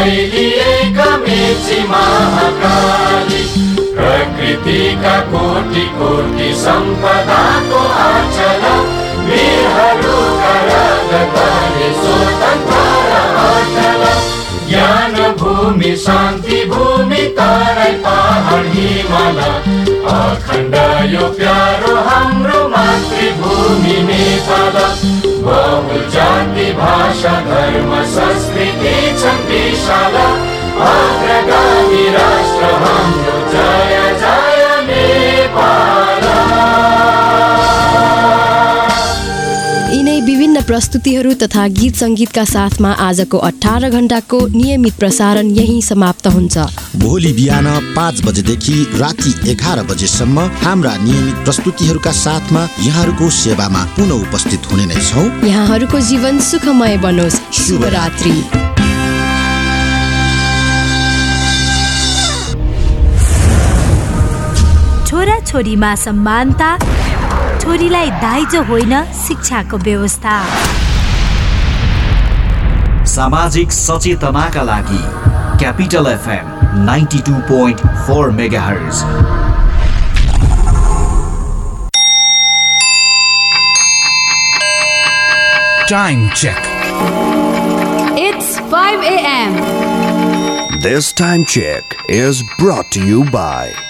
फैलिएका मेची महाकाली प्रकृतिका कोटि कोटि सम्पदाको आचल वीरहरूका राजधानी स्वतन्त्र अचल ज्ञान भूमि शान्ति भूमि तराई पहाड हिमाल अखण्ड यो प्यारो हाम्रो मातृभूमि नेपाल बहु जाति भाषा धर्म संस्कृति छन् विशाल अग्रगामी राष्ट्र हाम्रो जय जय नेपाल। यिनै विभिन्न प्रस्तुतिहरू तथा गीत सङ्गीतका साथमा आजको अठार घण्टाको नियमित प्रसारण यही समाप्त हुन्छ। भोलि बिहान पाँच बजेदेखि राति एघार बजेसम्म हाम्रा नियमित प्रस्तुतिहरूका साथमा यहाँहरूको सेवामा पुनः उपस्थित हुने नै छौँ। यहाँहरूको जीवन सुखमय बनोस्। शुभरात्रि। छोरा छोरीमा समानता छोरीलाई दाइजो होइन शिक्षाको व्यवस्था सामाजिक सचेतनाका लागि Capital FM ninety two point four megahertz Time check. It's 5 a.m. This time check is brought to you by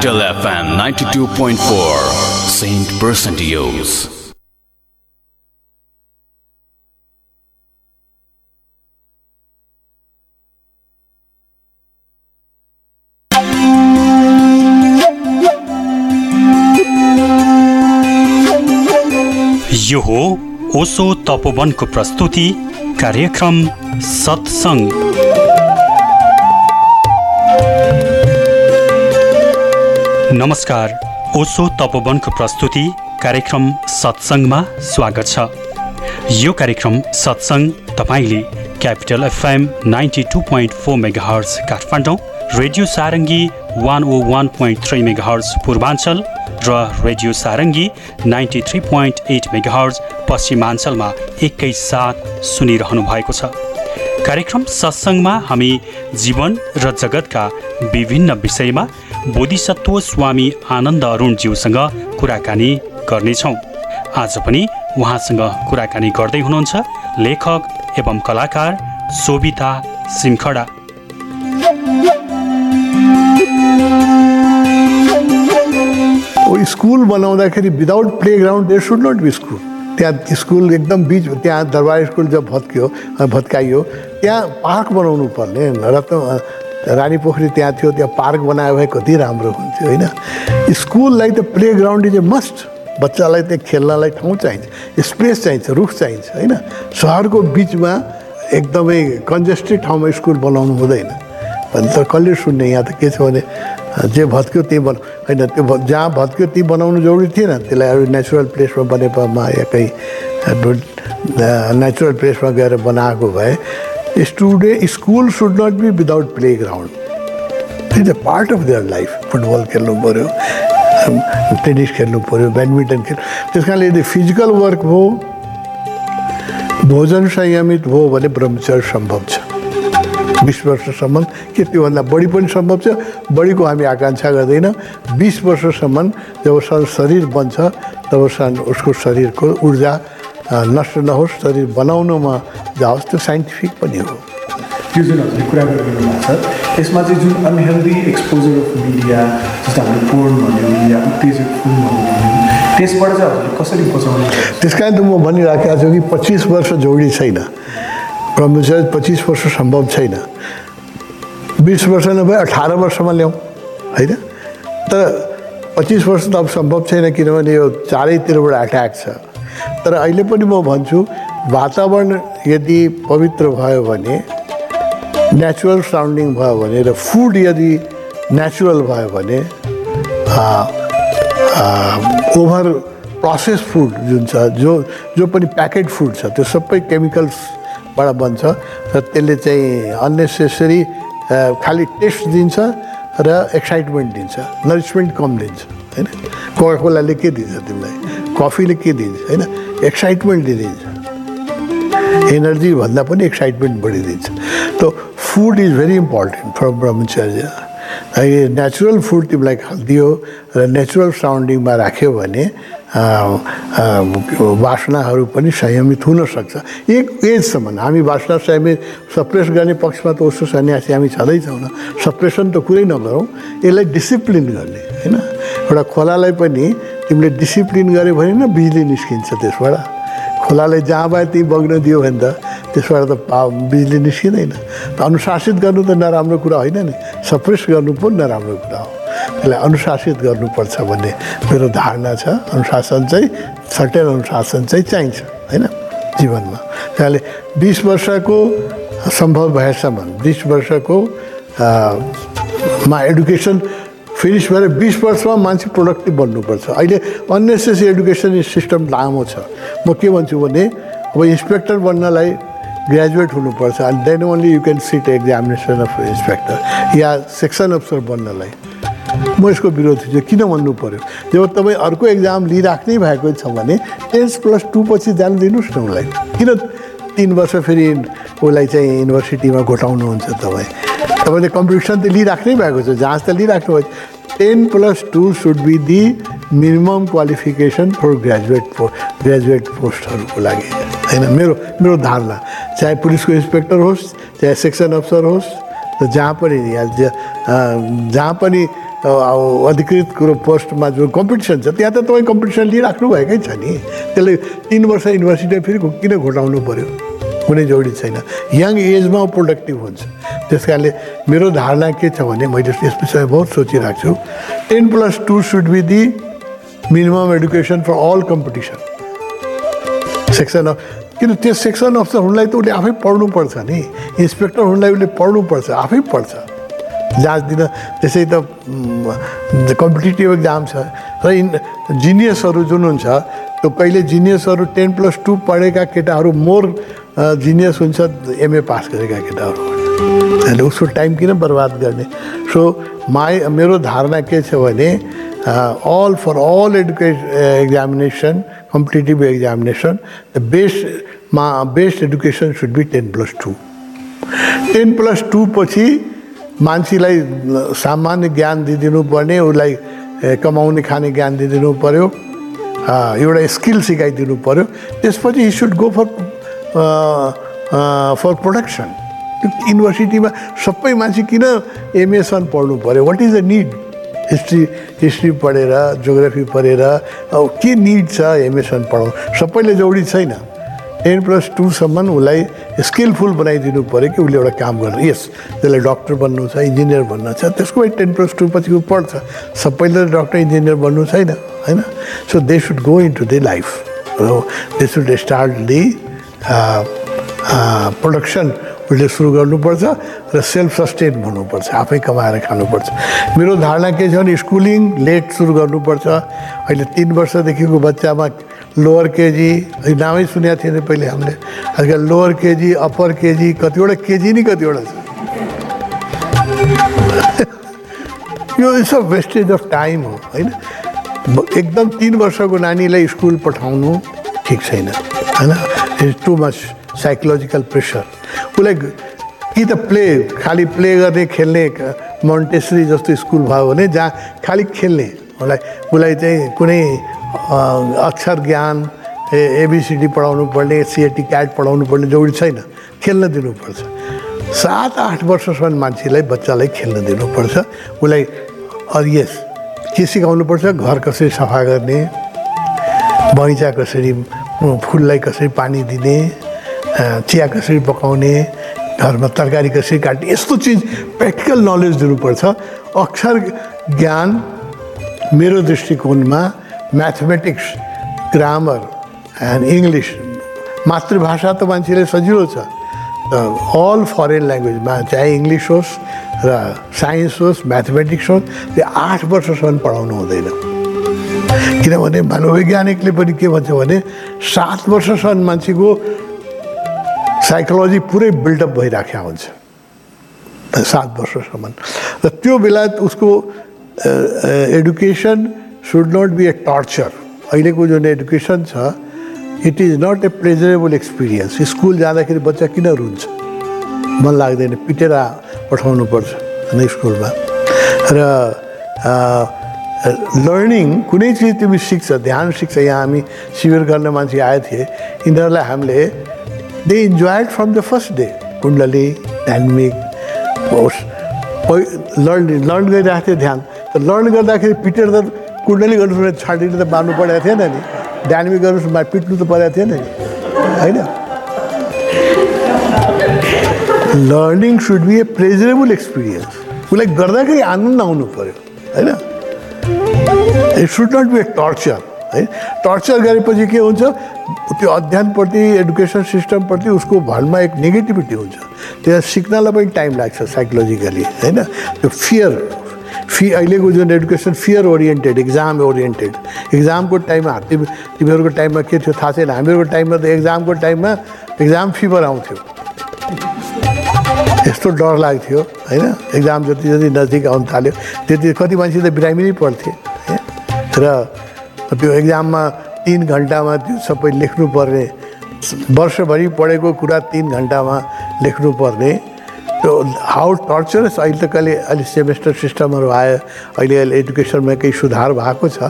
Capital FM 92.4 Saint Percentios. यो हो ओसो तपोवनको प्रस्तुति कार्यक्रम सत्सङ्ग नमस्कार ओसो तपोवनको प्रस्तुति कार्यक्रम सत्सङ्गमा स्वागत छ। यो कार्यक्रम सत्सङ्ग तपाईँले Capital FM ninety two point four megahertz Kathmandu radio Sarangi one o one point three megahertz Purwanchal र radio Sarangi ninety three point eight megahertz पश्चिमाञ्चलमा एकैसाथ सुनिरहनु भएको छ। कार्यक्रम सत्सङ्गमा हामी जीवन र जगतका विभिन्न विषयमा बोधिसत्व स्वामी आनन्द अरुणज्यूसँग कुराकानी गर्नेछौँ। आज पनि उहाँसँग कुराकानी गर्दै हुनुहुन्छ लेखक एवं कलाकार शोभिता सिमखडा ओ स्कुल बनाउँदाखेरि without playground there should not be school त्यहाँ स्कुल एकदम बिच त्यहाँ दरबार स्कुल जब भत्कियो भत्काइयो त्यहाँ पार्क बनाउनु पर्ने र त रानी पोखरी त्यहाँ थियो त्यहाँ पार्क बनायो भए कति राम्रो हुन्थ्यो होइन? स्कुललाई त playground is a must. बच्चालाई त्यहाँ खेल्नलाई ठाउँ चाहिन्छ स्पेस चाहिन्छ रुख चाहिन्छ होइन? सहरको बिचमा एकदमै कन्जेस्टेड ठाउँमा स्कुल बनाउनु हुँदैन। भने त कसले सुन्ने? यहाँ त के छ भने जे भत्क्यो त्यही बना होइन त्यो जहाँ भत्क्यो त्यही बनाउनु जरुरी थिएन। त्यसलाई अरू नेचुरल प्लेसमा बनेपामा या कहीँ नेचुरल प्लेसमा गएर बनाएको भए student school should not be without playground it's a part of their life football खेल्नु पऱ्यो टेनिस खेल्नु पऱ्यो ब्याडमिन्टन खेल्नु त्यस कारणले यदि फिजिकल वर्क हो भोजन संयमित हो भने ब्रह्मचर्य सम्भव छ। बिस वर्षसम्म के त्योभन्दा बढी पनि सम्भव छ? बढीको हामी आकाङ्क्षा गर्दैन। बिस वर्षसम्म जबसम्म शरीर बन्छ तबसम्म उसको शरीरको ऊर्जा नष्ट नहोस् शरीर बनाउनुमा जाओस् त्यो साइन्टिफिक पनि हो। यो जुन हजुरले कुरा गरिरहनु भएको छ त्यसमा चाहिँ जुन अनहेल्दी एक्सपोजर अफ मिडिया जस्तो हामीले पोर्न भन्यौँ या उत्तेजक भन्यौँ त्यसबाट चाहिँ हजुरले कसरी बचाउने त्यस कारण त म भनिराखेको छु कि पच्चिस वर्ष जोडी छैन। ब्रह्मचर्य पच्चिस वर्ष सम्भव छैन। बिस वर्ष नभए अठार वर्षमा ल्याउँ होइन? तर पच्चिस वर्ष त अब सम्भव छैन किनभने यो चारैतिरबाट एट्याक छ। तर अहिले पनि म भन्छु वातावरण यदि पवित्र भयो भने नेचुरल साउन्डिङ भयो भने र फुड यदि नेचुरल भयो भने ओभर प्रोसेस फुड जुन छ जो जो पनि प्याकेट फुड छ त्यो सबै केमिकल्सबाट बन्छ र त्यसले चाहिँ अन्नेसेसरी खालि टेस्ट दिन्छ र एक्साइटमेन्ट दिन्छ नरिसमेन्ट कम दिन्छ। होइन? कोकाकोलाले के दिन्छ तिमीलाई? कफीले के दिन्छ होइन? एक्साइटमेन्ट दिन्छ। एनर्जी भन्दा पनि एक्साइटमेन्ट बढिदिन्छ त food is very important for brahmacharya natural food तिमीलाई दियो र नेचुरल साउन्डिङमा राख्यो भने वासनाहरू पनि संयमित हुन सक्छ। एक एजसम्म हामी वासना संयमित सप्रेस गर्ने पक्षमा त उसो सन्यासी हामी छँदैछौँ न। सप्रेसन त कुरै नगरौँ। यसलाई डिसिप्लिन गर्ने। एउटा खोलालाई पनि तिमीले डिसिप्लिन गऱ्यो भने न बिजुली निस्किन्छ त्यसबाट। खोलालाई जहाँ भए त्यहीँ बग्न दियो भने त त्यसबाट त बिजुली निस्किँदैन। त अनुशासित गर्नु त नराम्रो कुरा होइन नि। सप्रेस गर्नु पनि नराम्रो कुरा हो। त्यसलाई अनुशासित गर्नुपर्छ भन्ने मेरो धारणा छ। अनुशासन चाहिँ सर्टेन अनुशासन चाहिँ चाहिन्छ होइन? जीवनमा। त्यसले बिस वर्षको सम्भव भएसम्म बिस वर्षको मा एडुकेसन फिनिस भएर बिस वर्षमा मान्छे प्रोडक्टिभ बन्नुपर्छ। अहिले अन्नेसेसरी एडुकेसन सिस्टम लामो छ। म के भन्छु भने अब इन्सपेक्टर बन्नलाई ग्रेजुएट हुनुपर्छ and then only you can sit examination of inspector yeah section अफसर बन्नलाई। म यसको विरोधी छु। किन भन्नु पऱ्यो जब तपाईँ अर्को एक्जाम लिइराख्नै भएको छ भने टेन्स प्लस टू पछि जान दिनुहोस् न उसलाई किन तिन वर्ष फेरि उसलाई चाहिँ युनिभर्सिटीमा घोटाउनुहुन्छ तपाईँ। तपाईँले कम्पिटिसन त लिइराख्नै भएको छ। जाँच त लिइराख्नु भएको छ ten plus two should be the minimum qualification for graduate पो ग्रेजुएट पोस्टहरूको लागि। होइन मेरो मेरो धारणा। चाहे पुलिसको इन्सपेक्टर होस् चाहे सेक्सन अफसर होस् जहाँ पनि जहाँ पनि अ, अब अधिकृत कुरो पोस्टमा जो कम्पिटिसन छ त्यहाँ त तपाईँ कम्पिटिसन लिइराख्नु भएकै छ नि। त्यसले तिन वर्ष युनिभर्सिटीमा फेरि किन घोटाउनु पऱ्यो कुनै जरुरी छैन। यङ एजमा प्रोडक्टिभ हुन्छ। त्यस कारणले मेरो धारणा के छ भने मैले यस विषयमा बहुत सोचिरहेको छु। Ten plus two should be the minimum education for all competition. Section of किन त्यो सेक्सन अफसर हुनलाई त उसले आफै पढ्नुपर्छ नि। इन्सपेक्टर हुनलाई उसले पढ्नुपर्छ आफै पढ्छ। जाँच दिन। त्यसै त कम्पिटेटिभ एक्जाम छ। र इन जिनियसहरू जुन हुन्छ त्यो कहिले जिनियसहरू टेन प्लस टू पढेका केटाहरू मोर जिनियस हुन्छ एमए पास गरेका केटाहरू। अहिले उसको टाइम किन बर्बाद गर्ने? सो माई मेरो धारणा के छ भने all for all एडुके examination competitive examination the best मा best education should be ten plus two ten plus two पछि मान्छेलाई सामान्य ज्ञान दिइदिनु पर्ने उसलाई कमाउने खाने ज्ञान दिइदिनु पऱ्यो एउटा स्किल सिकाइदिनु पऱ्यो त्यसपछि he should go for for production युनिभर्सिटीमा सबै मान्छे किन एमएसम्म पढ्नु पऱ्यो what is the need history history पढेर जोग्राफी पढेर अब के निड छ एमएसम्म पढाउनु सबैले जरुरी छैन। टेन प्लस टूसम्म उसलाई स्किलफुल बनाइदिनु पऱ्यो कि उसले एउटा काम गर्नु। यस त्यसलाई डक्टर बन्नु छ इन्जिनियर बन्नु छ त्यसको लागि टेन प्लस टू पछि ऊ पढ्छ। सबैले डक्टर इन्जिनियर बन्नु छैन होइन? So they should go into the life they should start the production उसले सुरु गर्नुपर्छ र सेल्फ सस्टेन हुनुपर्छ आफै कमाएर खानुपर्छ। मेरो धारणा के छ भने स्कुलिङ लेट सुरु गर्नुपर्छ। अहिले तिन वर्षदेखिको बच्चामा लोवर केजी नामै सुनेको थिएन पहिले हामीले आजकल लोवर केजी अप्पर केजी कतिवटा केजी नि कतिवटा छ यो अ वेस्टेज अफ टाइम हो होइन एकदम तिन वर्षको नानीलाई स्कुल पठाउनु ठिक छैन होइन it's too much psychological pressure उसलाई कि त प्ले खालि प्ले गर्ने खेल्ने मोन्टेसरी जस्तो स्कुल भयो भने जहाँ खालि खेल्ने उसलाई उसलाई चाहिँ कुनै अक्षर ज्ञान एबिसिडी पढाउनु पर्ने सिएटी क्याट पढाउनु पर्ने जरुरी छैन। खेल्न दिनुपर्छ। सात आठ वर्षसम्म मान्छेलाई बच्चालाई खेल्न दिनुपर्छ। उसलाई यस के सिकाउनुपर्छ घर कसरी सफा गर्ने? बगैँचा कसरी फुललाई कसरी पानी दिने? चिया कसरी पकाउने? घरमा तरकारी कसरी काट्ने? यस्तो चिज प्र्याक्टिकल नलेज दिनुपर्छ। अक्षर ज्ञान मेरो दृष्टिकोणमा म्याथमेटिक्स ग्रामर एन्ड इङ्ग्लिस मातृभाषा त मान्छेले सजिलो छ अल फरेन ल्याङ्ग्वेजमा चाहे इङ्ग्लिस होस् र साइन्स होस् म्याथमेटिक्स होस् त्यो आठ वर्षसम्म पढाउनु हुँदैन किनभने मनोवैज्ञानिकले पनि के भन्छ भने सात वर्षसम्म मान्छेको साइकोलोजी पुरै बिल्डअप भइराखेको हुन्छ सात वर्षसम्म र त्यो बेला उसको education should not be a torture अहिलेको जुन एडुकेसन छ it is not a pleasurable experience school जाँदाखेरि बच्चा किन रुन्छ? मन लाग्दैन पिटेर पठाउनु पर्छ होइन स्कुलमा र लर्निङ कुनै चिज तिमी सिक्छ ध्यान सिक्छ यहाँ हामी शिविर गर्न मान्छे आए थिए यिनीहरूलाई हामीले they enjoyed from the first day कुण्डली होस् लर्न लर्न गरिरहेको थियो ध्यान। त लर्न गर्दाखेरि पिटेर त कुण्डली गर्नु छाडेर त मार्नु परेको थिएन नि। डाइनामिक गर्नु पिट्नु त परेको थिएन नि। होइन? Learning should be a pleasurable experience उसलाई गर्दाखेरि आनन्द आउनु पऱ्यो होइन? It should not be a torture है टर्चर गरेपछि के हुन्छ? त्यो अध्ययनप्रति एडुकेसन सिस्टमप्रति उसको भनमा एक नेगेटिभिटी हुन्छ। त्यहाँ सिक्नलाई पनि टाइम लाग्छ साइकोलोजिकली होइन? त्यो फियर फि अहिलेको जुन education fear oriented exam oriented इक्जामको टाइममा तिमी तिमीहरूको टाइममा के थियो थाहा छैन हामीहरूको टाइममा त एक्जामको टाइममा एक्जाम फिभर आउँथ्यो यस्तो डर लाग्थ्यो होइन एक्जाम जति जति नजिक आउनु थाल्यो त्यति कति मान्छे त बिरामी नै पढ्थे? र त्यो एक्जाममा तिन घन्टामा त्यो सबै लेख्नुपर्ने वर्षभरि पढेको कुरा तिन घन्टामा लेख्नुपर्ने त्यो हाउ टर्चरस अहिले त कहिले अहिले सेमेस्टर सिस्टमहरू आयो अहिले अहिले एडुकेसनमा केही सुधार भएको छ।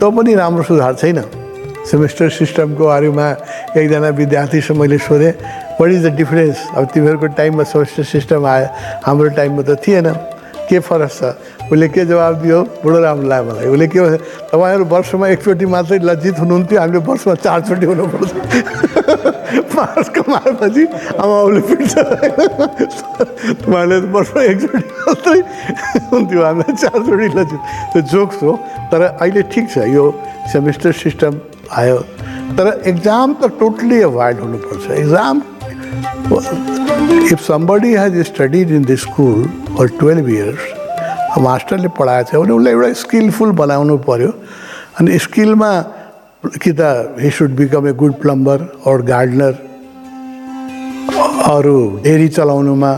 त पनि राम्रो सुधार छैन। सेमेस्टर सिस्टमको बारेमा एकजना विद्यार्थीसँग मैले सोधेँ वाट इज द डिफरेन्स अब तिमीहरूको टाइममा सेमेस्टर सिस्टम आयो हाम्रो टाइममा त थिएन। के फरक छ? उसले के जवाब दियो? बडो राम्रो लाग्यो मलाई। उसले के तपाईँहरू वर्षमा एकचोटि मात्रै लज्जित हुनुहुन्थ्यो हामीले वर्षमा चारचोटि हुनुपर्छ। मार्क्स कमाएपछि आमाबाउले पिट्छ तपाईँहरूले त वर्षमा एकचोटि मात्रै हुन्थ्यो हामीलाई चारचोटि लज्जित त्यो जोक्स हो तर अहिले ठिक छ यो सेमेस्टर सिस्टम आयो तर एक्जाम त टोटली एभोइड हुनुपर्छ exam if somebody has studied in the school for twelve years मास्टरले पढाएको छ भने उसलाई एउटा स्किलफुल बनाउनु पऱ्यो अनि स्किलमा कि त he should become a good plumber or gardener अरू डेरी चलाउनुमा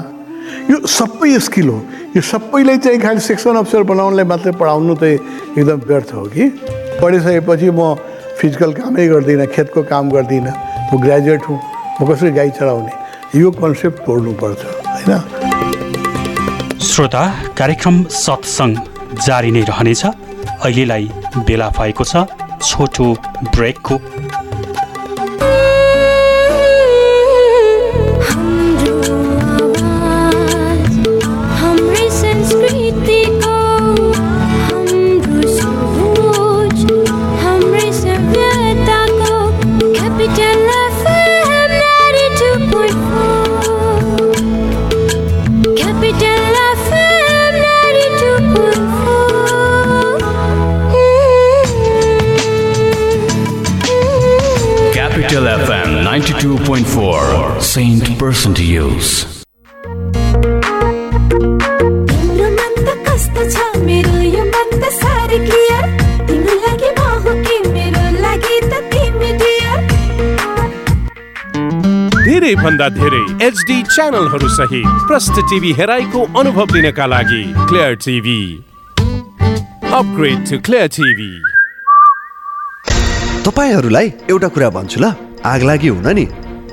यो सबै स्किल हो यो सबैलाई चाहिँ खालि सेक्सन अफिसर बनाउनलाई मात्रै पढाउनु त एकदम व्यर्थ हो कि पढिसकेपछि म फिजिकल कामै गर्दिनँ खेतको काम गर्दिनँ म ग्रेजुएट हुँ म कसरी गाई चलाउने यो कन्सेप्ट तोड्नुपर्छ होइन श्रोता कार्यक्रम सत्सङ्ग जारी नै रहनेछ अहिलेलाई बेला भएको छ छोटो ब्रेकको त तिमी डियर धेरै भन्दा धेरै एचडी च्यानलहरू सहित प्रष्ट टिभी हेराइको अनुभव लिनका लागि Clear TV upgrade to Clear TV तपाईँहरूलाई एउटा कुरा भन्छु ल। आग लागि हुन नि।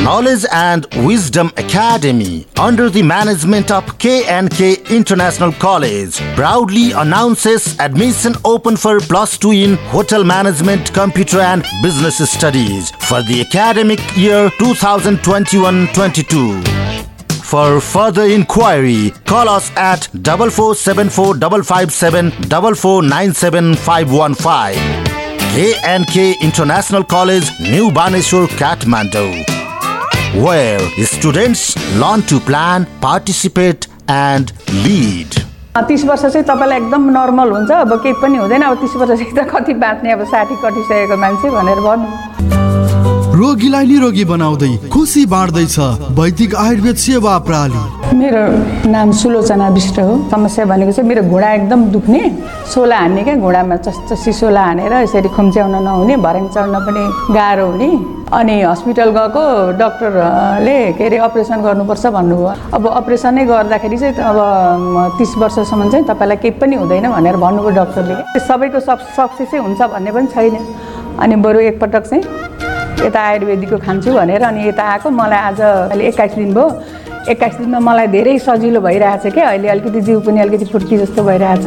Knowledge and Wisdom Academy, under the management of K&K International College, proudly announces admission open for plus 2 in Hotel Management, Computer and Business Studies for the academic year 2021-22. For further inquiry, call us at 4474 557 4497 515. International College, New Baneshwar, Kathmandu. Where students learn to plan, participate and lead. तिस वर्ष चाहिँ तपाईँलाई एकदम normal हुन्छ। अब केही पनि हुँदैन। अब तिस वर्षदेखि त कति बाँच्ने अब साठी कटिसकेको मान्छे भनेर भन्नु। रोगीलाई निरोगी बनाउँदै खुसी बाँड्दैछ वैदिक आयुर्वेद सेवा प्रणाली मेरो नाम सुलोचना विष्ट हो। समस्या भनेको चाहिँ मेरो घुँडा एकदम दुख्ने। सोला हान्ने क्या घुँडामा चस्चसी सोला हानेर यसरी खुम्च्याउन नहुने भर्याङ चढ्न पनि गाह्रो हुने। अनि हस्पिटल गएको डक्टरले के अरे अपरेसन गर्नुपर्छ भन्नुभयो। अब अपरेसनै गर्दाखेरि चाहिँ अब तिस वर्षसम्म चाहिँ तपाईँलाई केही पनि हुँदैन भनेर भन्नुभयो डक्टरले। सबैको सब सक्सेसै हुन्छ भन्ने पनि छैन। अनि बरु एकपटक चाहिँ यता आयुर्वेदिकको खान्छु भनेर अनि यता आएको। मलाई आज अहिले एक्काइस दिन भयो। एक्काइस दिनमा मलाई धेरै सजिलो भइरहेछ क्या अहिले अलिकति जिउ पनि अलिकति फुर्ती जस्तो भइरहेछ।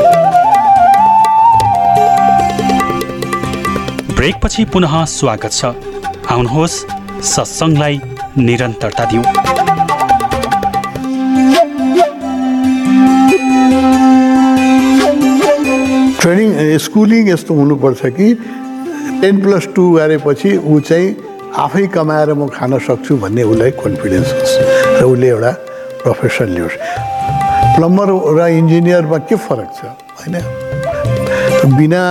ब्रेकपछि पुनः स्वागत छ। आउनुहोस् सत्सङ्गलाई निरन्तरता दिउँ। ट्रेनिङ स्कुलिङ यस्तो हुनुपर्छ कि टेन प्लस टू गरेपछि ऊ चाहिँ आफै कमाएर म खान सक्छु भन्ने उसलाई कन्फिडेन्स होस्। र उसले एउटा प्रोफेसन लियोस्। प्लम्बर र इन्जिनियरमा के फरक छ? होइन? बिना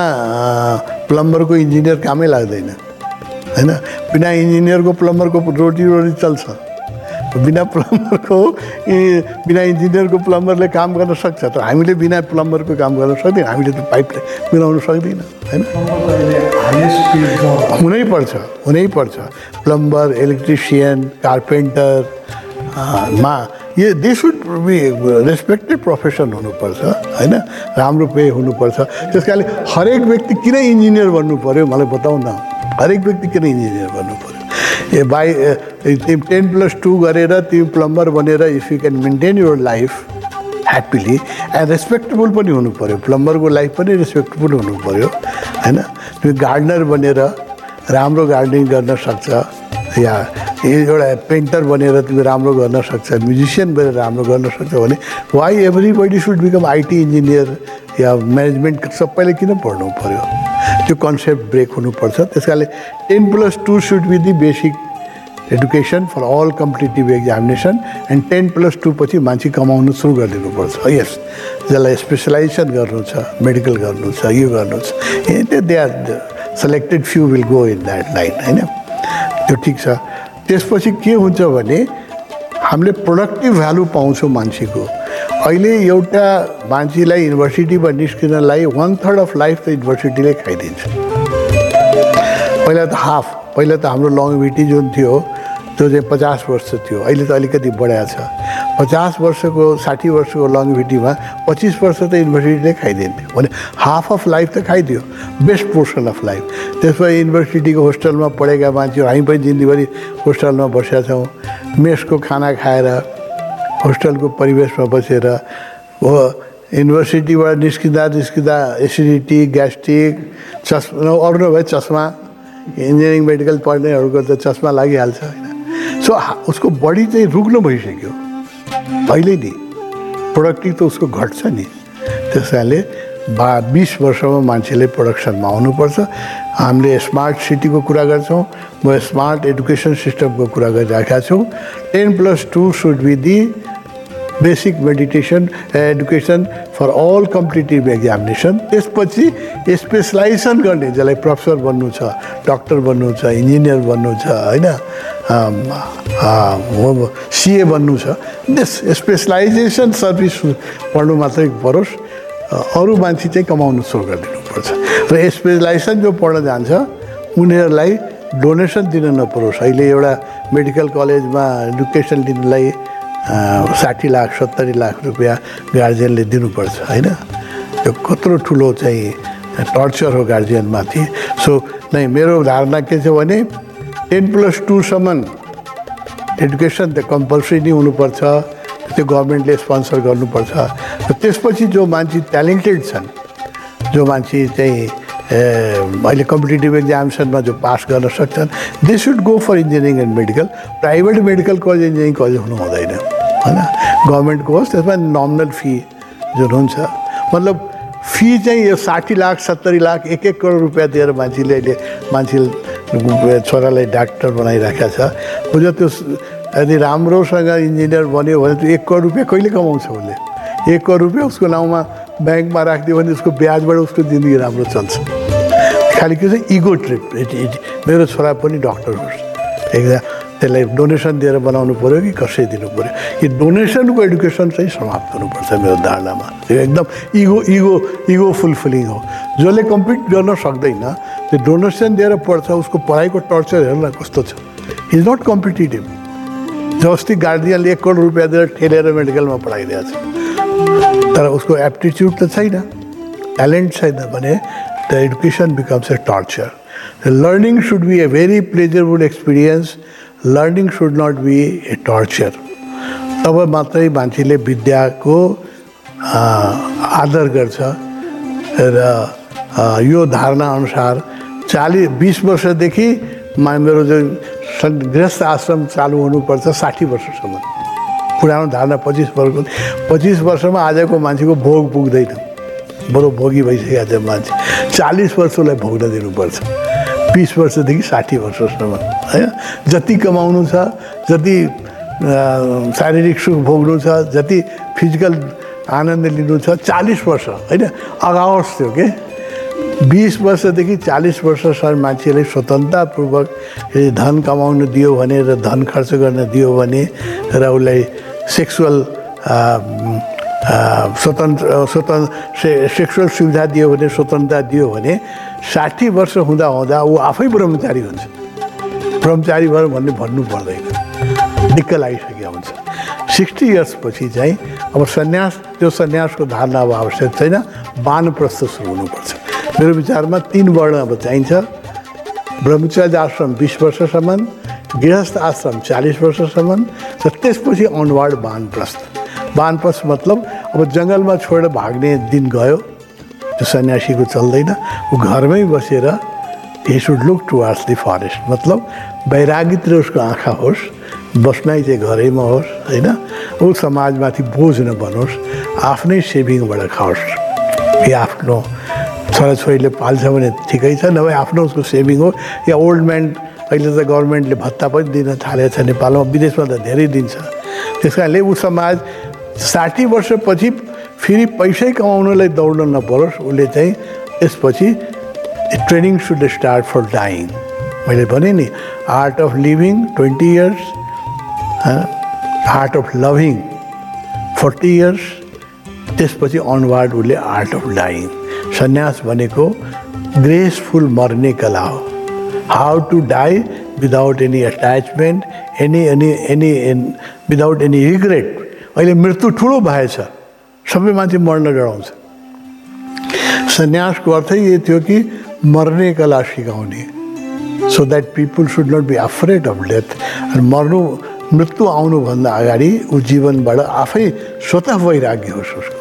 प्लम्बरको इन्जिनियर कामै लाग्दैन होइन? बिना इन्जिनियरको प्लम्बरको रोटी रोटी चल्छ। बिना प्लम्बरको बिना इन्जिनियरको प्लम्बरले काम गर्न सक्छ तर हामीले बिना प्लम्बरको काम गर्न सक्दैन हामीले त पाइपलाई मिलाउन सक्दैन होइन? हुनैपर्छ हुनैपर्छ प्लम्बर इलेक्ट्रिसियन कार्पेन्टर मा यो they should be respected profession हुनुपर्छ होइन? राम्रो पे हुनुपर्छ। त्यस कारणले हरेक व्यक्ति किन इन्जिनियर बन्नु पऱ्यो मलाई बताउ न हरेक व्यक्ति किन इन्जिनियर बन्नु पऱ्यो ए बाई तिमी टेन प्लस टू गरेर तिमी प्लम्बर बनेर if you can maintain your life happily and respectable पनि हुनु पऱ्यो प्लम्बरको लाइफ पनि रेस्पेक्टेबल हुनु पऱ्यो होइन? तिमी गार्डनर बनेर राम्रो गार्डनिङ गर्न सक्छ या एउटा पेन्टर बनेर तिमी राम्रो गर्न सक्छ म्युजिसियन बनेर राम्रो गर्न सक्छ भने why everybody should become IT engineer yeah management सबैले किन पढ्नु पऱ्यो त्यो कन्सेप्ट ब्रेक हुनुपर्छ। त्यस कारणले ten plus two should be the basic education for all competitive examination and ten plus two पछि मान्छे कमाउनु सुरु गरिदिनुपर्छ। यस जसलाई स्पेसलाइजेसन गर्नु छ मेडिकल गर्नु छ यो गर्नु छ they are selected few will go in that line होइन? त्यो ठिक छ। त्यसपछि के हुन्छ भने हामीले प्रोडक्टिभ भ्यालु पाउँछौँ मान्छेको। अहिले एउटा मान्छेलाई युनिभर्सिटीबाट निस्किनलाई वान थर्ड अफ लाइफ त युनिभर्सिटीले खाइदिन्छ। पहिला त हाफ पहिला त हाम्रो लङभिटी जुन थियो त्यो चाहिँ पचास वर्ष थियो। अहिले त अलिकति बढाएको छ। पचास वर्षको साठी वर्षको लङभिटीमा पच्चिस वर्ष त युनिभर्सिटीले खाइदिन्थ्यो भने हाफ अफ लाइफ त खाइदियो बेस्ट पोर्सन अफ लाइफ त्यसमा युनिभर्सिटीको होस्टेलमा पढेका मान्छेहरू हामी पनि जिन्दगीभरि होस्टेलमा बसेका छौँ। मेसको खाना खाएर होस्टेलको परिवेशमा बसेर हो युनिभर्सिटीबाट निस्किँदा निस्किँदा एसिडिटी ग्यास्ट्रिक चस्मा अरू नभए चस्मा इन्जिनियरिङ मेडिकल पढ्नेहरूको त चस्मा लागिहाल्छ। होइन। सो उसको बडी चाहिँ रुग्न भइसक्यो। अहिले नि प्रोडक्टिभ त उसको घट्छ नि। त्यस कारणले बा बिस वर्षमा मान्छेले प्रोडक्सनमा आउनुपर्छ। हामीले स्मार्ट सिटीको कुरा गर्छौँ म स्मार्ट एडुकेसन सिस्टमको कुरा गरिराखेका छौँ। Ten plus two should be the basic meditation education for all competitive examination त्यसपछि स्पेसलाइजेसन गर्ने जसलाई प्रोफेसर बन्नु छ डक्टर बन्नु छ इन्जिनियर बन्नु छ होइन? सिए बन्नु छ। स्पेसलाइजेसन सर्भिस पढ्नु मात्रै परोस् अरू मान्छे चाहिँ कमाउनु सुरु गरिदिनुपर्छ। र स्पेसलाइजेसन जो पढ्न जान्छ उनीहरूलाई डोनेसन दिन नपरोस्। अहिले एउटा मेडिकल कलेजमा एडुकेसन लिनलाई साठी लाख सत्तरी लाख रुपियाँ गार्जियनले दिनुपर्छ होइन? त्यो कत्रो ठुलो चाहिँ टर्चर हो गार्जियनमाथि। सो नै मेरो धारणा के छ भने टेन प्लस टूसम्म एडुकेसन त कम्पलसरी नै हुनुपर्छ त्यो गभर्मेन्टले स्पोन्सर गर्नुपर्छ। त्यसपछि जो मान्छे ट्यालेन्टेड छन् जो मान्छे चाहिँ अहिले कम्पिटेटिभ एक्जामिसनमा जो पास गर्न सक्छन् they should go for engineering and medical private medical college engineering college हुनु हुँदैन होइन? गभर्मेन्टको होस् त्यसमा नमिनल फी जुन हुन्छ मतलब फी चाहिँ यो साठी लाख सत्तरी लाख एक एक करोड रुपियाँ दिएर मान्छेले अहिले मान्छे छोरालाई डाक्टर बनाइराखेका छ। बुझ्यो त्यो यदि राम्रोसँग इन्जिनियर बन्यो भने त एक करोड रुपियाँ कहिले कमाउँछ उसले? एक करोड रुपियाँ उसको नाउँमा ब्याङ्कमा राखिदियो भने उसको ब्याजबाट उसको जिन्दगी राम्रो चल्छ। खालि के छ इगो ट्रिप मेरो छोरा पनि डक्टर होस्। एकजना त्यसलाई डोनेसन दिएर बनाउनु पऱ्यो कि कसै दिनु पऱ्यो यो डोनेसनको एडुकेसन चाहिँ समाप्त गर्नुपर्छ मेरो धारणामा। यो एकदम इगो इगो इगो फुलफिलिङ हो। जसले कम्पिट गर्न सक्दैन त्यो डोनेसन दिएर पढ्छ उसको पढाइको टर्चर हेर्न कस्तो छ। इज नट कम्पिटेटिभ जस्ती गार्जियनले एक करोड रुपियाँ दिएर ठेलेर मेडिकलमा पढाइदिएको छ तर उसको एप्टिच्युड त छैन। ट्यालेन्ट छैन भने the education becomes a torture learning should be a very pleasureful experience learning should not be a torture तब मात्रै मान्छेले विद्याको आदर गर्छ। र यो धारणा अनुसार चालिस बिस वर्षदेखि मा मेरो जो गृहस्थ आश्रम चालु हुनुपर्छ साठी वर्षसम्म। पुरानो धारणा पच्चिस वर्षको पच्चिस वर्षमा आजको मान्छेको भोग पुग्दैन। बरु भोगी भइसकेको छ मान्छे। चालिस वर्षलाई भोग्न दिनुपर्छ। बिस वर्षदेखि साठी वर्षसम्म होइन? जति कमाउनु छ जति शारीरिक सुख भोग्नु छ जति फिजिकल आनन्द लिनु छ चालिस वर्ष होइन? अगावस थियो के बिस वर्षदेखि चालिस वर्षसम्म मान्छेले स्वतन्त्रतापूर्वक धन कमाउनु दियो भने र धन खर्च गर्न दियो भने र उसलाई सेक्सुअल स्वतन्त्र स्वतन्त्र से सेक्सुअल सुविधा दियो भने स्वतन्त्रता दियो भने साठी वर्ष हुँदा हुँदा ऊ आफै ब्रह्मचारी हुन्छ ब्रह्मचारी भयो भन्ने भन्नु पर्दैन दिक्क लागिसकेको हुन्छ सिक्सटी इयर्सपछि चाहिँ अब सन्यास त्यो सन्यासको धारणा अब आवश्यक छैन वानप्रस्थ सुरु हुनुपर्छ मेरो विचारमा तिन वर्ण अब चाहिन्छ ब्रह्मचार्य आश्रम बिस वर्षसम्म गृहस्थ आश्रम चालिस वर्षसम्म र त्यसपछि अनवार्ड वानप्रस्थ वानप्रस्थ मतलब अब जङ्गलमा छोडेर भाग्ने दिन गयो त्यो सन्यासीको चल्दैन। ऊ घरमै बसेर he should look towards the forest मतलब वैरागीतिर उसको आँखा होस् बस्नै चाहिँ घरैमा होस् होइन? ऊ समाजमाथि बोझ नबनोस् आफ्नै सेभिङबाट खाओस्। कि आफ्नो छोराछोरीले पाल्छ भने ठिकै छ नभए आफ्नो उसको सेभिङ हो। या ओल्ड म्यान अहिले त गभर्मेन्टले भत्ता पनि दिन थालेको छ नेपालमा विदेशमा त धेरै दिन्छ। त्यस कारणले ऊ समाज साठी वर्षपछि फेरि पैसै कमाउनलाई दौड्न नपरोस् उसले चाहिँ यसपछि training should start for dying मैले भने नि art of living twenty years art of loving forty years त्यसपछि अनवार्ड उसले आर्ट अफ डाइङ सन्यास भनेको ग्रेसफुल मर्ने कला हो। How to die without any attachment any any any without any regret. अहिले मृत्यु ठुलो भएछ सबै मान्छे मर्न डराउँछ सन्यासको अर्थै यो थियो कि मर्ने कला सिकाउने। So that people should not be afraid of death मर्नु मृत्यु आउनुभन्दा अगाडि ऊ जीवनबाट आफै स्वतः वैराग्य होस् उसको।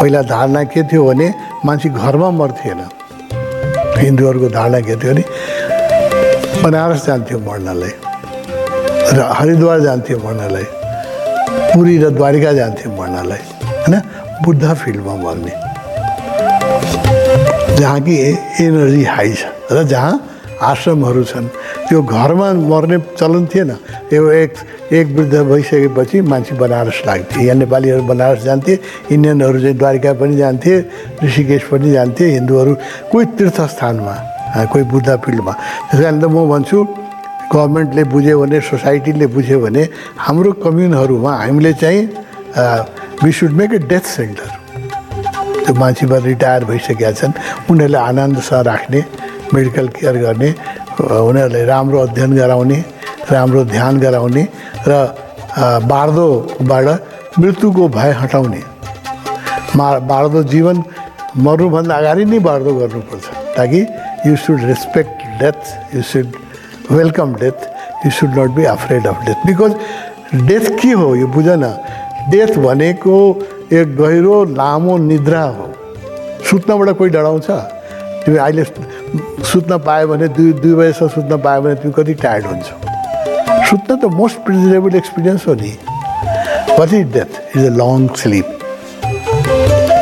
पहिला धारणा के थियो भने मान्छे घरमा मर्थेन। हिन्दूहरूको धारणा के थियो भने बनारस जान्थ्यो मर्नलाई। र हरिद्वार जान्थ्यो मर्नलाई। पुरी र द्वारिका जान्थ्यो मर्नलाई होइन? बुद्ध फिल्डमा मर्ने। जहाँ कि एनर्जी हाई छ र जहाँ आश्रमहरू छन्। त्यो घरमा मर्ने चलन थिएन। यो एक एक वृद्ध भइसकेपछि मान्छे बनारस लाग्थे। यहाँ नेपालीहरू बनारस जान्थे इन्डियनहरू चाहिँ द्वारिका पनि जान्थे ऋषिकेश पनि जान्थे हिन्दूहरू कोही तीर्थस्थानमा कोही बुद्ध फिल्डमा। त्यस कारण त म भन्छु गभर्मेन्टले बुझ्यो भने सोसाइटीले बुझ्यो भने हाम्रो कम्युनहरूमा हामीले चाहिँ we should make a death centre त्यो मान्छेबाट रिटायर भइसकेका छन्। उनीहरूलाई आनन्दसँग राख्ने मेडिकल केयर गर्ने उनीहरूलाई राम्रो अध्ययन गराउने राम्रो ध्यान गराउने र बार्दोबाट मृत्युको भय हटाउने। मा बार्दो जीवन मर्नुभन्दा अगाडि नै बार्दो गर्नुपर्छ। ताकि you should respect death you should welcome death you should not be afraid of death because death के हो यो बुझ न डेथ भनेको एक गहिरो लामो निद्रा हो सुत्नबाट कोही डराउँछ तिमी अहिले सुत्न पायो भने दुई दुई बजीसम्म सुत्न पायो भने तिमी कति टायर्ड हुन्छौ सुत्न त मोस्ट प्रिजरेबल एक्सपिरियन्स हो नि is death is a long sleep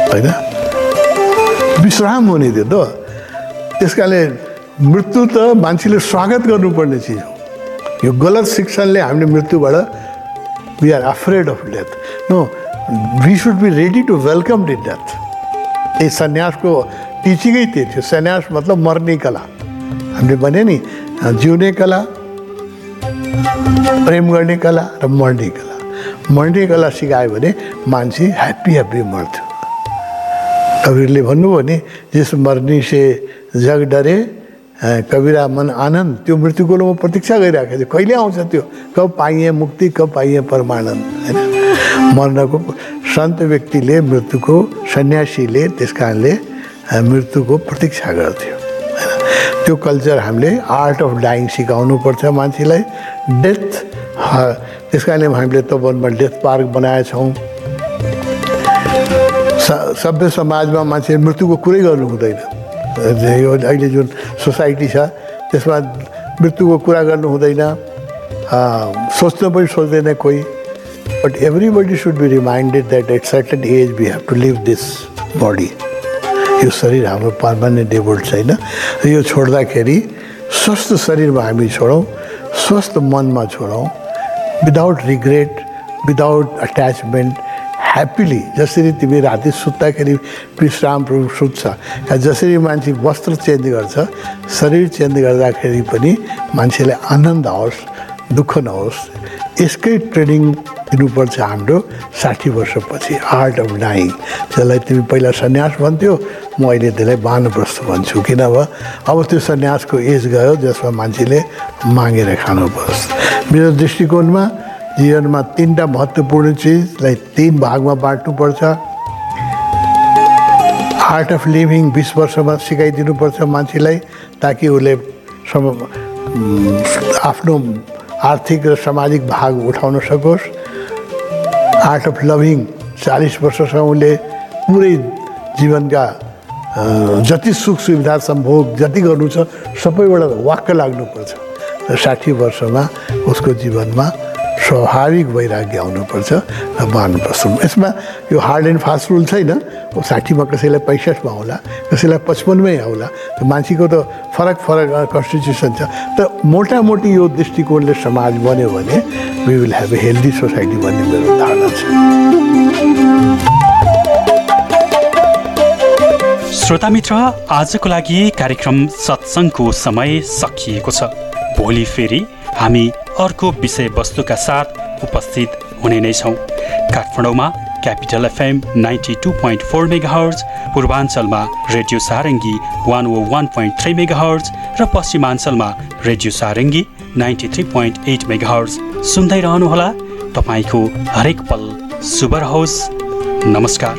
होइन विश्राम हुने त्यो त त्यस कारणले मृत्यु त मान्छेले स्वागत गर्नुपर्ने चिज हो। यो गलत शिक्षणले हामीले मृत्युबाट we are afraid of death no we should be ready to welcome the death ए, सन्यासको टिचिङै त्यही थियो। सन्यास मतलब मर्ने कला। हामीले भने नि, जिउने कला, प्रेम गर्ने कला र मर्ने कला। मर्ने कला सिकायो भने मान्छे ह्याप्पी ह्याप्पी मर्थ्यो कबीरले भन्नुभयो नि, जिस मर्नी से जग डरे कविरा मन आनन्द त्यो मृत्युको म प्रतीक्षा गरिरहेको थिएँ कहिले आउँछ त्यो? कब पाइए मुक्ति कब पाइए परमानन्द होइन मर्नको सन्त व्यक्तिले मृत्युको सन्यासीले त्यस कारणले मृत्युको प्रतीक्षा गर्थ्यो त्यो कल्चर हामीले आर्ट अफ डाइङ सिकाउनु पर्छ मान्छेलाई। डेथ त्यस कारणले हामीले तबनमा डेथ पार्क बनाएछौँ सभ्य समाजमा मान्छे मृत्युको कुरै गर्नु हुँदैन। अहिले जुन सोसाइटी छ त्यसमा मृत्युको कुरा गर्नु हुँदैन। सोच्न पनि सोच्दैन कोही। But everybody should be reminded that at certain age we have to live this body यो शरीर हाम्रो पर्मानेन्ट डेबोल्ड छैन र यो छोड्दाखेरि स्वस्थ शरीरमा हामी छोडौँ स्वस्थ मनमा छोडौँ without regret without attachment happily जसरी तिमी राति सुत्दाखेरि विश्रामपूर्वक सुत्छ जसरी मान्छे वस्त्र चेन्ज गर्छ शरीर चेन्ज गर्दाखेरि पनि मान्छेलाई आनन्द आओस् दुःख नहोस्। यसकै ट्रेनिङ दिनुपर्छ हाम्रो साठी वर्षपछि आर्ट अफ डाइङ त्यसलाई तिमी पहिला सन्यास भन्थ्यौ म अहिले त्यसलाई वानप्रस्थ भन्छु। किन अब अब त्यो सन्यासको एज गयो जसमा मान्छेले मागेर खानुपर्छ। मेरो दृष्टिकोणमा जीवनमा तिनवटा महत्त्वपूर्ण चिजलाई तिन भागमा बाँड्नुपर्छ आर्ट अफ लिभिङ बिस वर्षमा सिकाइदिनुपर्छ मान्छेलाई ताकि उसले सम आफ्नो आर्थिक र सामाजिक भाग उठाउन सकोस्। आर्ट अफ लभिङ चालिस वर्षसम्म उसले पुरै जीवनका जति सुख सुविधा सम्भोग जति गर्नु छ सबैबाट वाक्क लाग्नुपर्छ। र साठी वर्षमा उसको जीवनमा स्वाभाविक वैराग्य आउनुपर्छ र मान्नुपर्छ यसमा यो हार्ड एन्ड फास्ट रुल छैन। साठीमा कसैलाई पैँसठमा आउला कसैलाई पचपन्नमै आउला मान्छेको त फरक फरक कन्स्टिट्युसन छ। त मोटामोटी यो दृष्टिकोणले समाज बन्यो भने we will have a healthy society भन्ने मेरो धारणा छ। श्रोता मित्र आजको लागि कार्यक्रम सत्सङ्गको समय सकिएको छ। भोलि फेरि हामी अर्को विषयवस्तुका साथ उपस्थित हुने नै छौँ। काठमाडौँमा Capital FM ninety two point four megahertz पूर्वाञ्चलमा radio Sarangi one O one point three megahertz र पश्चिमाञ्चलमा radio Sarangi ninety three point eight megahertz सुन्दै रहनुहोला। तपाईँको हरेक पल शुभ रहोस्। नमस्कार।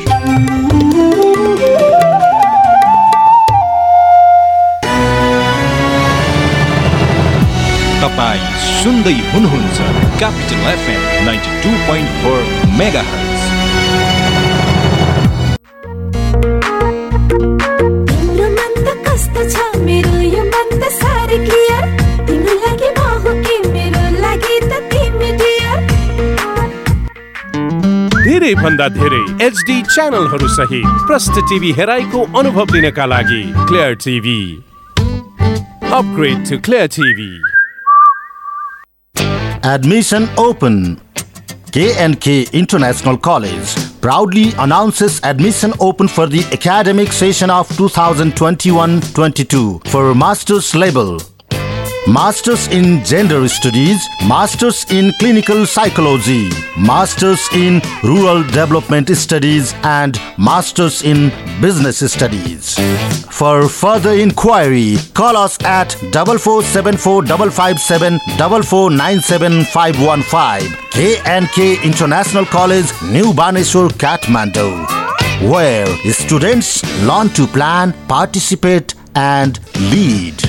तपाईँ सुन्दै हुनुहुन्छ Capital FM ninety two point four mega धेरै भन्दा धेरै एचडी च्यानलहरू सहित प्रष्ट टिभी हेराइको अनुभव लिनका लागि clear TV upgrade to clear TV Admission open. K&K International College proudly announces admission open for the academic session of 2021-22 for master's level. Masters in Gender Studies, Masters in Clinical Psychology, Masters in Rural Development Studies, and Masters in Business Studies. For further inquiry, call us at 4474557497 K&K International College, New Baneswar, Kathmandu, where students learn to plan, participate, and lead.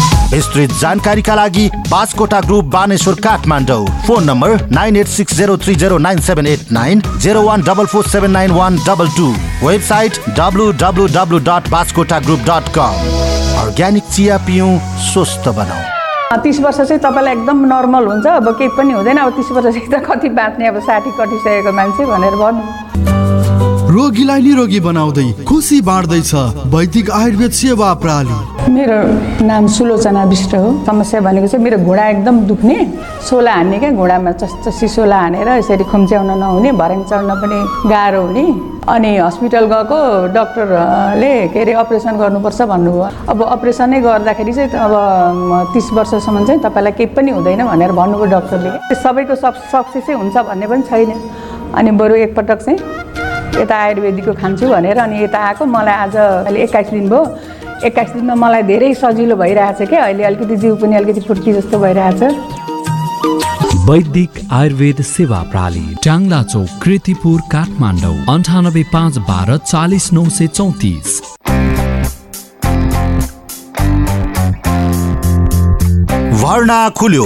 विस्तृत जानकारीका लागि Baskota group Baneshwor Kathmandu. Phone number nine eight six zero three zero nine seven eight nine zero one double four seven nine one double two. Website W W W dot Baskota group dot com organic चिया पिउँ स्वस्थ बनाऊ तिस वर्ष चाहिँ तपाईँलाई एकदम normal हुन्छ। अब केही पनि हुँदैन। अब तिस वर्षदेखि त कति बाँच्ने अब साठी कटिसकेको मान्छे भनेर भन्नु। रोगीलाई निरोगी बनाउँदै खुसी बाँड्दैछ वैदिक आयुर्वेद सेवा प्रणाली मेरो नाम सुलोचना विष्ट हो। समस्या भनेको चाहिँ मेरो घुँडा एकदम दुख्ने सोला हान्ने क्या घुँडामा चस्चसी सोला हानेर यसरी खुम्च्याउन नहुने भर्याङ चढ्न पनि गाह्रो हुने। अनि हस्पिटल गएको डक्टरले के अरे अपरेसन गर्नुपर्छ भन्नुभयो। अब अपरेसनै गर्दाखेरि चाहिँ अब तिस वर्षसम्म चाहिँ तपाईँलाई केही पनि हुँदैन भनेर भन्नुभयो डक्टरले। सबैको सब सक्सेसै हुन्छ भन्ने पनि छैन। अनि बरु एकपटक चाहिँ यता आयुर्वेदिकको खान्छु भनेर अनि यता आएको मलाई आज अहिले एक्काइस दिन भयो। एक्काइस दिनमा मलाई धेरै सजिलो भइरहेछ क्या अहिले अलिकति जिउ पनि अलिकति फुर्ती जस्तो भइरहेछ। वैदिक आयुर्वेद सेवा प्रणाली टाङ्ला चौक कृतिपुर काठमाडौँ अन्ठानब्बे पाँच बाह्र चालिस नौ सय चौतिस। भर्ना खुल्यो।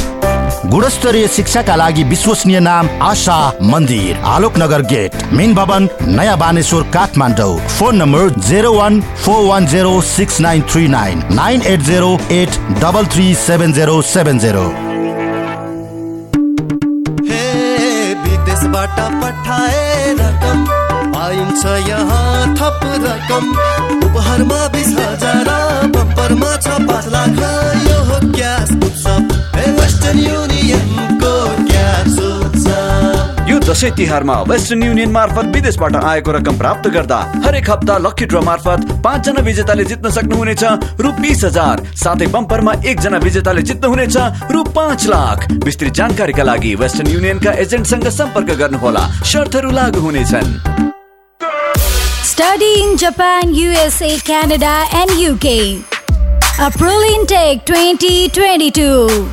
गुणस्तरीय शिक्षाका लागि विश्वसनीय नाम आशा मन्दिर आलोकनगर गेट मेन भवन नयाँ Baneshwor Kathmandu phone number zero one four one zero six nine three nine nine eight zero eight double three seven zero seven zero विदेशबाट पठाए पाइन्छ यहाँ थप रकम उपहारमा बिस हजार बम्परमा छ पाँच लाख। यो हो उत्सव। वेस्टर्न युनियनको उत्सव। यो दसैँ तिहारमा वेस्टर्न युनियन मार्फत विदेशबाट आएको रकम प्राप्त गर्दा हरेक हप्ता लकी ड्र मार्फत पाँचजना विजेताले जित्न सक्नुहुनेछ रु बिस हजार। साथै बम्परमा एकजना विजेताले जित्नुहुनेछ रु पाँच लाख। विस्तृत जानकारीका लागि वेस्टर्न युनियनका एजेन्टसँग सम्पर्क गर्नुहोला। शर्तहरू लागू हुनेछन्। Study in Japan, USA, Canada, and UK. April intake 2022.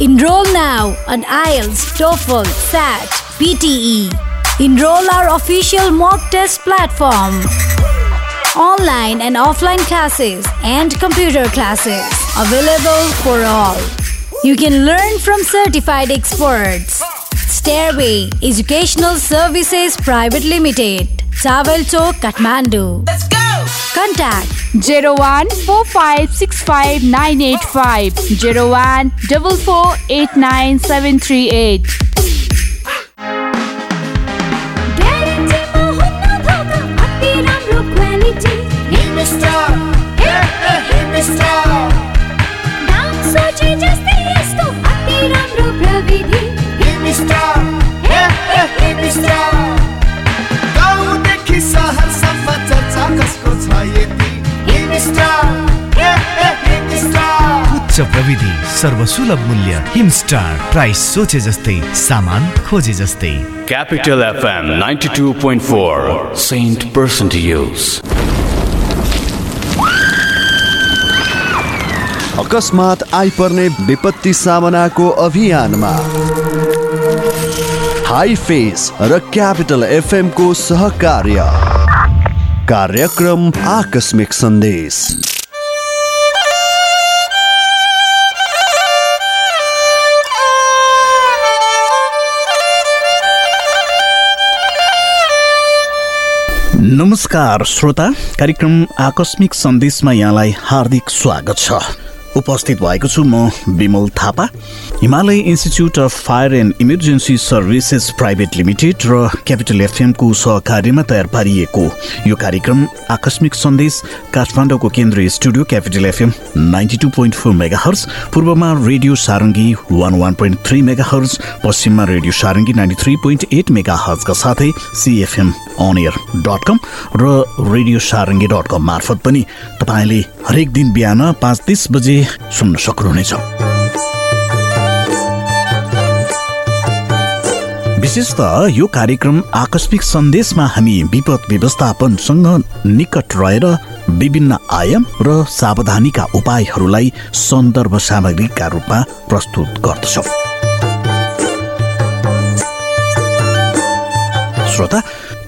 Enroll now on IELTS, TOEFL, SAT, PTE. Enroll our official mock test platform. Online and offline classes and computer classes available for all. You can learn from certified experts. Stairway Educational Services Private Limited, Chavel Chowk, Kathmandu. Let's go! Contact 01 4565985 उच्च प्रविधि सर्वसुलभ मूल्य Himstar price सोचे जस्तै सामान खोजे जस्तै. Capital FM 92.4, Saint Person to Use. अकस्मात आइपर्ने विपत्ति सामनाको अभियानमा। हाई फेस र क्यापिटल एफएमको सहकार्य। कार्यक्रम आकस्मिक सन्देश। नमस्कार श्रोता। कार्यक्रम आकस्मिक सन्देशमा यहाँलाई हार्दिक स्वागत छ। उपस्थित भएको छु म Bimal Thapa. Himalaya institute of fire and emergency services private limited र क्यापिटल एफएमको सहकार्यमा तयार पारिएको यो कार्यक्रम आकस्मिक सन्देश काठमाडौँको केन्द्रीय studio Capital FM ninety two point four megahertz पूर्वमा radio Sarangi one one point three megahertz पश्चिममा radio Sarangi ninety three point eight mega हर्सका साथै CFM on air dot com र रेडियो सारङ्गी डट कम मार्फत पनि तपाईँले हरेक दिन बिहान पाँच तिस बजे सुन्न सक्नुहुनेछ। विशेष त यो कार्यक्रम आकस्मिक सन्देशमा हामी विपद व्यवस्थापनसँग निकट रहेर विभिन्न आयाम र सावधानीका उपायहरूलाई सन्दर्भ सामग्रीका रूपमा प्रस्तुत गर्दछौँ। श्रोता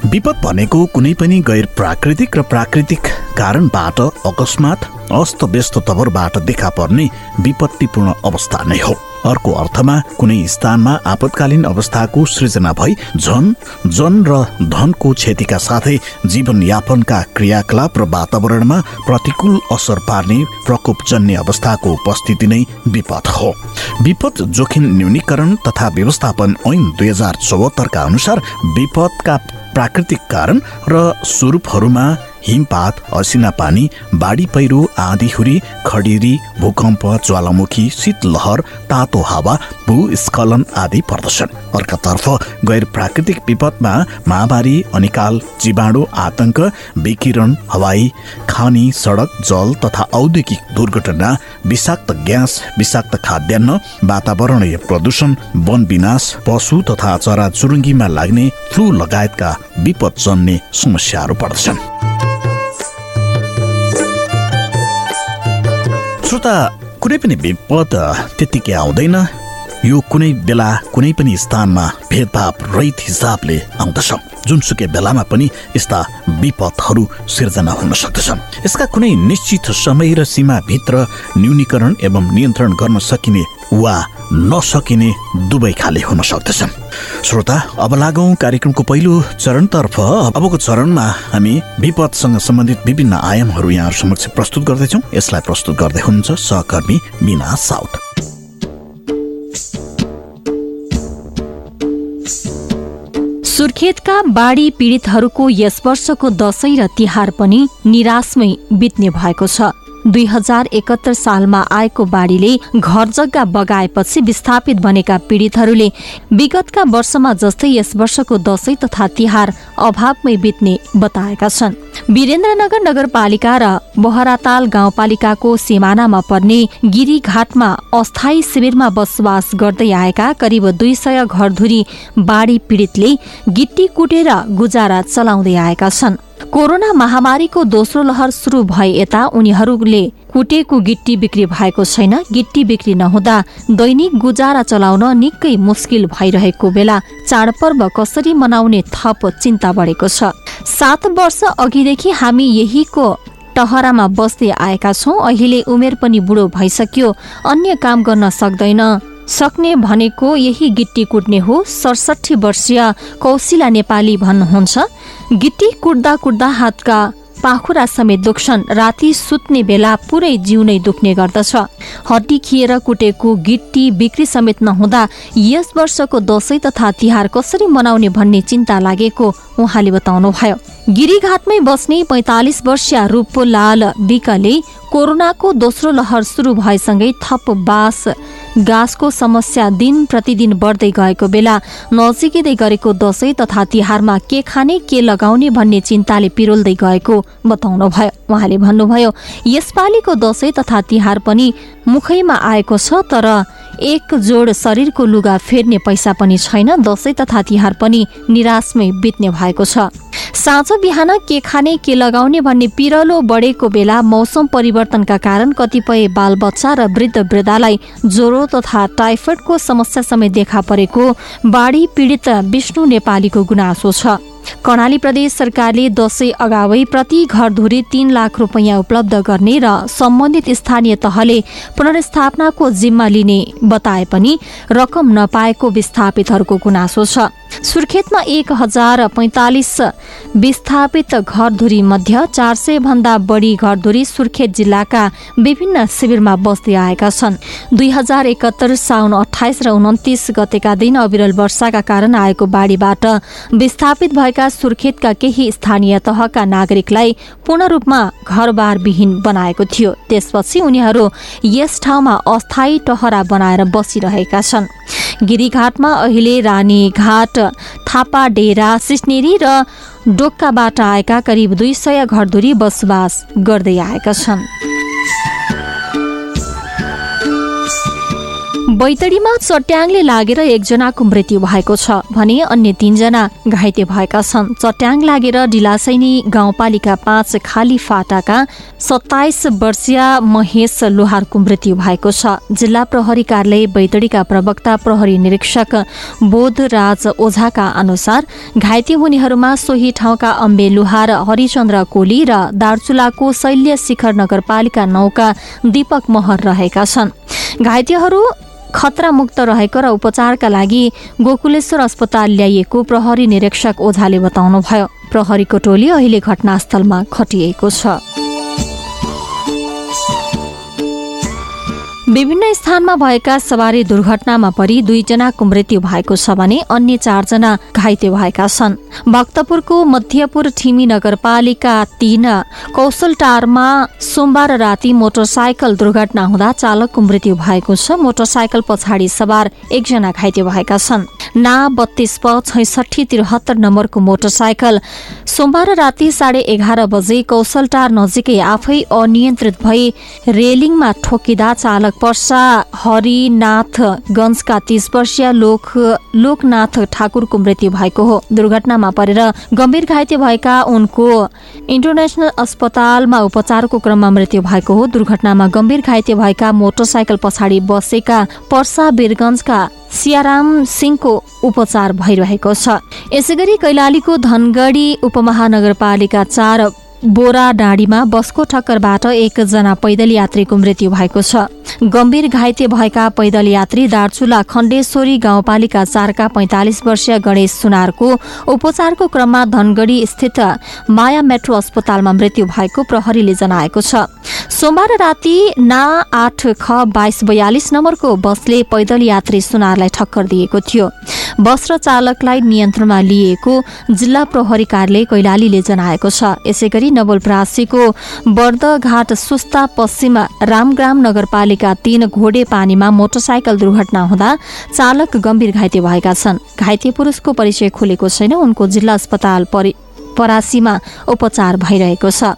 विपद भनेको कुनै पनि गैर प्राकृतिक र प्राकृतिक कारणबाट अकस्मात अस्तव्यस्त तवरबाट देखा पर्ने विपत्तिपूर्ण अवस्था नै हो। अर्को अर्थमा कुनै स्थानमा आपतकालीन अवस्थाको सृजना भई झन जन र धनको क्षतिका साथै जीवनयापनका क्रियाकलाप र वातावरणमा प्रतिकूल असर पार्ने प्रकोपजन्य अवस्थाको उपस्थिति नै विपद हो। विपद जोखिम न्यूनीकरण तथा व्यवस्थापन ऐन दुई हजार चौहत्तरका अनुसार विपदका प्राकृतिक कारण र स्वरूपहरूमा हिमपात असिना पानी बाढी पहिरो आँधीहुरी खडेरी भूकम्प ज्वालामुखी शीतलहर तातो हावा भूस्खलन आदि पर्दछन्। अर्कातर्फ गैर प्राकृतिक विपदमा महामारी अनिकाल जीवाणु आतंक विकिरण हवाई खानी सडक जल तथा औद्योगिक दुर्घटना विषाक्त ग्यास विषाक्त खाद्यान्न वातावरणीय प्रदूषण वन विनाश पशु तथा चराचुरुङ्गीमा लाग्ने फ्लू लगायतका विपद जन्ने समस्याहरू पर्दछन्। श्रोता कुनै पनि विपद त्यत्तिकै आउँदैन। यो कुनै बेला कुनै पनि स्थानमा भेदभाव रहित हिसाबले आउँदछ जुनसुकै बेलामा पनि यस्ता विपदहरू सिर्जना हुन सक्दछन्। यसका कुनै निश्चित समय र सीमाभित्र न्यूनीकरण एवं नियन्त्रण गर्न सकिने वा नसकिने दुवै खाले हुन सक्दछन्। श्रोता अब लागौँ कार्यक्रमको पहिलो चरणतर्फ। अबको चरणमा हामी विपदसँग सम्बन्धित विभिन्न आयामहरू यहाँ समक्ष प्रस्तुत गर्दैछौँ। यसलाई प्रस्तुत गर्दै हुनुहुन्छ सहकर्मी मिना साउथ सुर्खेतका बाढी पीडितहरूको यस वर्षको दशैं र तिहार पनि निराशमै बित्ने भएको छ। दुई हजार एकहत्तर सालमा आएको बाढीले घर जग्गा बगाएपछि विस्थापित बनेका पीडितहरूले विगतका वर्षमा जस्तै यस वर्षको दशैं तथा तिहार अभावमै बित्ने बताएका छन्। वीरेन्द्रनगर नगरपालिका र बहराताल गाउँपालिकाको सिमानामा पर्ने गिरीघाटमा अस्थायी शिविरमा बसोबास गर्दै आएका करिब दुई सय घरधुरी बाढी पीडितले गिट्टी कुटेर गुजारा चलाउँदै आएका छन्। कोरोना महामारीको दोस्रो लहर सुरु भए यता उनीहरूले कुटेको गिट्टी बिक्री भएको छैन। गिट्टी बिक्री नहुँदा दैनिक गुजारा चलाउन निकै मुस्किल भइरहेको बेला चाडपर्व कसरी मनाउने थप चिन्ता बढेको छ। सात वर्ष अघिदेखि हामी यहीको टहरामा बस्दै आएका छौँ। अहिले उमेर पनि बुढो भइसक्यो। अन्य काम गर्न सक्दैन। सक्ने भनेको यही गिट्टी कुट्ने हो। सडसठी वर्षीय कौशिला नेपाली भन्नुहुन्छ गिट्टी कुट्दा कुट्दा हातका पाखुरा समेत दुख्छन्। राति सुत्ने बेला पुरै जिउ नै दुख्ने गर्दछ। हड्डी खिएर कुटेको गिट्टी बिक्री समेत नहुँदा यस वर्षको दसैँ तथा तिहार कसरी मनाउने भन्ने चिन्ता लागेको उहाँले बताउनुभयो। गिरीघाटमै बस्ने पैँतालिस वर्षीय रूपलाल विकले कोरोनाको दोस्रो लहर सुरु भएसँगै थप बास। गाँसको समस्या दिन प्रतिदिन बढ्दै गएको बेला नजिकै गरेको दसैँ तथा तिहारमा के खाने के लगाउने भन्ने चिन्ताले पिरोल्दै गएको बताउनुभयो। उहाँले भन्नुभयो यसपालिको दसैँ तथा तिहार पनि मुखैमा आएको छ तर एक जोड शरीरको लुगा फेर्ने पैसा पनि छैन। दसैँ तथा तिहार पनि निराशमै बित्ने भएको छ। साँझ बिहान के खाने के लगाउने भन्ने पिरलो बढेको बेला मौसम परिवर्तनका कारण कतिपय बालबच्चा र वृद्ध वृद्धालाई ज्वरो तथा टाइफोइडको समस्या समेत देखा परेको बाढी पीडित विष्णु नेपालीको गुनासो छ। कर्णाली प्रदेश सरकारले दसैँ अगावै प्रति घरधुरी तीन लाख रुपियाँ उपलब्ध गर्ने र सम्बन्धित स्थानीय तहले पुनर्स्थापनाको जिम्मा लिने बताए पनि रकम नपाएको विस्थापितहरूको गुनासो छ। सुर्खेतमा एक हजार पैँतालिस विस्थापित घरधुरी मध्ये चार सय भन्दा बढी घरधुरी सुर्खेत जिल्लाका विभिन्न शिविरमा बस्दै आएका छन्। दुई हजार एकहत्तर साउन अठाइस र उन्तिस गतेका दिन अविरल वर्षाका कारण आएको बाढीबाट विस्थापित भएका सुर्खेतका केही स्थानीय तहका नागरिकलाई पूर्ण रूपमा घरबार विहीन बनाएको थियो। त्यसपछि उनीहरू यस ठाउँमा अस्थायी टहरा बनाएर बसिरहेका छन्। गिरीघाटमा अहिले रानीघाट थापा डेरा सिस्नेरी र डोक्काबाट आएका करिब दुई सय घरधुरी बसोबास गर्दै आएका छन्। बैतडीमा चट्याङले लागेर एकजनाको मृत्यु भएको छ भने अन्य तीनजना घाइते भएका छन्। चट्याङ लागेर डिलासैनी गाउँपालिका पाँच खाली फाटाका सत्ताइस वर्षीय महेश लोहारको मृत्यु भएको छ। जिल्ला प्रहरी कार्यालय बैतडीका प्रवक्ता प्रहरी निरीक्षक बोधराज ओझाका अनुसार घाइते हुनेहरूमा सोही ठाउँका अम्बे लोहार हरिचन्द्र कोली र दार्चुलाको शैल्य शिखर नगरपालिका नौका दीपक महर रहेका छन्। घाइतेहरू खतरा मुक्त रहेको र उपचारका लागि गोकुलेश्वर अस्पताल ल्याइएको प्रहरी निरीक्षक ओझाले बताउनुभयो। प्रहरीको टोली अहिले घटनास्थलमा खटिएको छ। विभिन्न स्थानमा भएका सवारी दुर्घटनामा परि दुईजनाको मृत्यु भएको छ भने अन्य चारजना घाइते भएका छन्। भक्तपुरको मध्यपुर ठिमी नगरपालिका तीन कौशलटारमा सोमबार राति मोटरसाइकल दुर्घटना हुँदा चालकको मृत्यु भएको छ। मोटरसाइकल पछाडि सवार एकजना घाइते भएका छन्। ना बत्तीस प छैसठी त्रिहत्तर नम्बरको मोटरसाइकल सोमबार राति साढे एघार बजे कौशलटार नजिकै आफै अनियन्त्रित भई रेलिङमा ठोकिँदा चालक पर्सा हरिनाथगंजका तीस वर्षीय लोक लोकनाथ ठाकुरको मृत्यु भएको हो। दुर्घटनामा परेर गम्भीर घाइते भएका उनको इन्टरनेसनल अस्पतालमा उपचारको क्रममा मृत्यु भएको हो। दुर्घटनामा गम्भीर घाइते भएका मोटरसाइकल पछाडि बसेका पर्सा वीरगंजका सियाराम सिंहको उपचार भइरहेको छ। यसैगरी कैलालीको धनगढी उपमहानगरपालिका चार बोरा डाँडीमा बसको ठक्करबाट एकजना पैदल यात्रीको मृत्यु भएको छ। गम्भीर घाइते भएका पैदल यात्री दार्चुला खण्डेश्वरी गाउँपालिका चारका पैंतालिस वर्षीय गणेश सुनारको उपचारको क्रममा धनगढी स्थित माया मेट्रो अस्पतालमा मृत्यु भएको प्रहरीले जनाएको छ। सोमबार राति ना आठ ख बाइस बयालिस नम्बरको बसले पैदल यात्री सुनारलाई ठक्कर दिएको थियो। बस र चालकलाई नियन्त्रणमा लिएको जिल्ला प्रहरी कार्यालय कैलालीले जनाएको छ। यसै नवलपरासीको बर्दघाट सुस्ता पश्चिम रामग्राम नगरपालिका तीन घोडे पानीमा मोटरसाइकल दुर्घटना हुँदा चालक गम्भीर घाइते भएका छन्। घाइते पुरुषको परिचय खुलेको छैन। उनको जिल्ला अस्पताल परि परासीमा उपचार भइरहेको छ।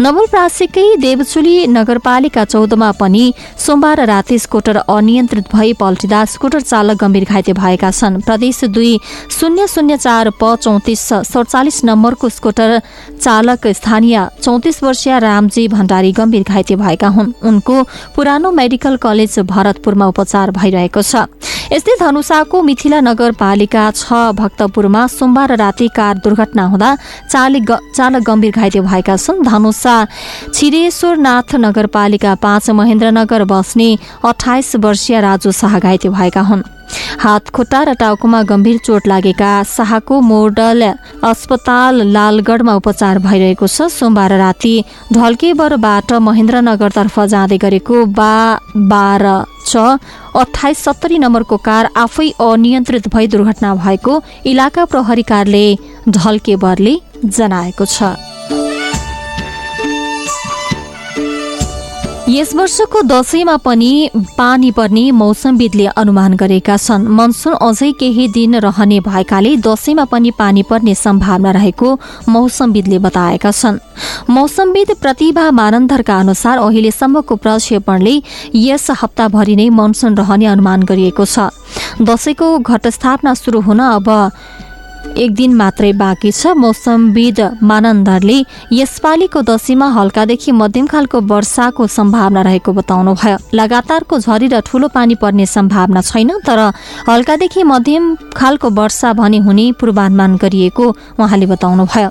नवलप्रासीकै देवचुली नगरपालिका चौधमा पनि सोमबार राति स्कुटर अनियन्त्रित भई पल्टिँदा स्कुटर चालक गम्भीर घाइते भएका छन्। प्रदेश दुई शून्य शून्य चार प चौतिस सडचालिस नम्बरको स्कुटर चालक स्थानीय चौतिस वर्षीय रामजी भण्डारी गम्भीर घाइते भएका हुन्। उनको पुरानो मेडिकल कलेज भरतपुरमा उपचार भइरहेको छ। यस्तै धनुषाको मिथिला नगरपालिका छ भक्तपुरमा सोमबार राति कार दुर्घटना हुँदा चालक गम्भीर घाइते भएका छन्। धनुषा छिरेश्वरनाथ नगरपालिका पाँच महेन्द्रनगर बस्ने अठाइस वर्षीय राजु शाह घाइते भएका हुन्। हात खुट्टा र टाउकोमा गम्भीर चोट लागेका शाहको मोडल अस्पताल लालगढमा उपचार भइरहेको छ। सोमबार राति ढल्केबरबाट महेन्द्रनगरतर्फ जाँदै गरेको बा बाह्र छ अठाइस सत्तरी नम्बरको कार आफै अनियन्त्रित भई दुर्घटना भएको इलाका प्रहरी कार्यालय ढल्केबरले जनाएको छ। यस वर्षको दशैंमा पनि पानी पर्ने मौसमविदले अनुमान गरेका छन्। मनसुन अझै केही दिन रहने भएकाले दशैंमा पनि पानी पर्ने सम्भावना रहेको मौसमविदले बताएका छन्। मौसमविद प्रतिभा मानन्धरका अनुसार अहिलेसम्मको प्रक्षेपणले यस हप्ताभरि नै मनसुन रहने अनुमान गरिएको छ। दशैंको घटस्थापना सुरु हुन अब एक दिन मात्रै बाँकी छ मौसमविद मानन्दरले। यसपालिको दशैंमा हल्कादेखि मध्यम खालको वर्षाको सम्भावना रहेको बताउनुभयो लगातारको झरी र ठूलो पानी पर्ने सम्भावना छैन तर हल्कादेखि मध्यम खालको वर्षा भने हुने पूर्वानुमान गरिएको उहाँले बताउनुभयो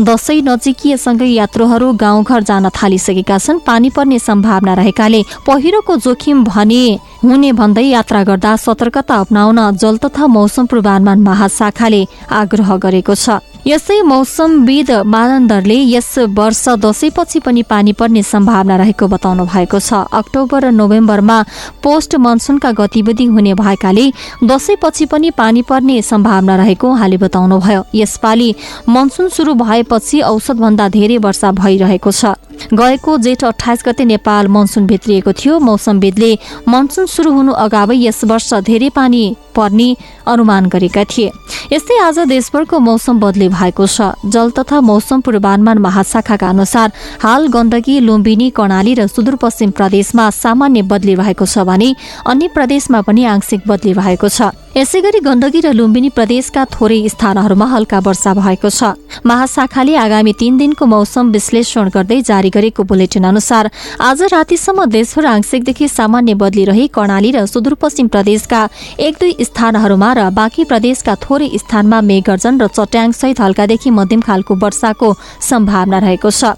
दशैं नजिकिएसँगै यात्रुहरू गाउँघर जान थालिसकेका छन्। पानी पर्ने सम्भावना रहेकाले पहिरोको जोखिम भने हुने भन्दै यात्रा गर्दा सतर्कता अप्नाउन जल तथा मौसम पूर्वानुमान महाशाखाले आग्रह गरेको छ। यसै मौसमविद मानन्दरले यस वर्ष दशैंपछि पनि पानी पर्ने सम्भावना रहेको बताउनु भएको छ। अक्टोबर र नोभेम्बरमा पोस्ट मनसुनका गतिविधि हुने भएकाले दशैंपछि पनि पानी पर्ने सम्भावना रहेको उहाँले बताउनुभयो। यसपालि मनसुन सुरु भएपछि औसतभन्दा धेरै वर्षा भइरहेको छ। गएको जेठ अठाइस गते नेपाल मनसुन भित्रिएको थियो। मौसमविदले मनसुन सुरु हुनु अगावै यस वर्ष धेरै पानी पर्ने अनुमान गरेका थिए। यस्तै आज देशभरको मौसम बदली भएको छ। जल तथा मौसम पूर्वानुमान महाशाखाका अनुसार हाल गण्डकी लुम्बिनी कर्णाली र सुदूरपश्चिम प्रदेशमा सामान्य बदली रहेको छ भने अन्य प्रदेशमा पनि आंशिक बदली रहेको छ। यसै गरी गण्डकी र लुम्बिनी प्रदेशका थोरै स्थानहरूमा हल्का वर्षा भएको छ। महाशाखाले आगामी तीन दिनको मौसम विश्लेषण गर्दै जारी गरेको बुलेटिन अनुसार आज रातिसम्म देशभर आंशिकदेखि सामान्य बदली रही कर्णाली र सुदूरपश्चिम प्रदेशका एक दुई स्थानहरूमा र बाँकी प्रदेशका थोरै स्थानमा मेघगर्जन र चट्याङसहित हल्कादेखि मध्यम खालको वर्षाको सम्भावना रहेको छ।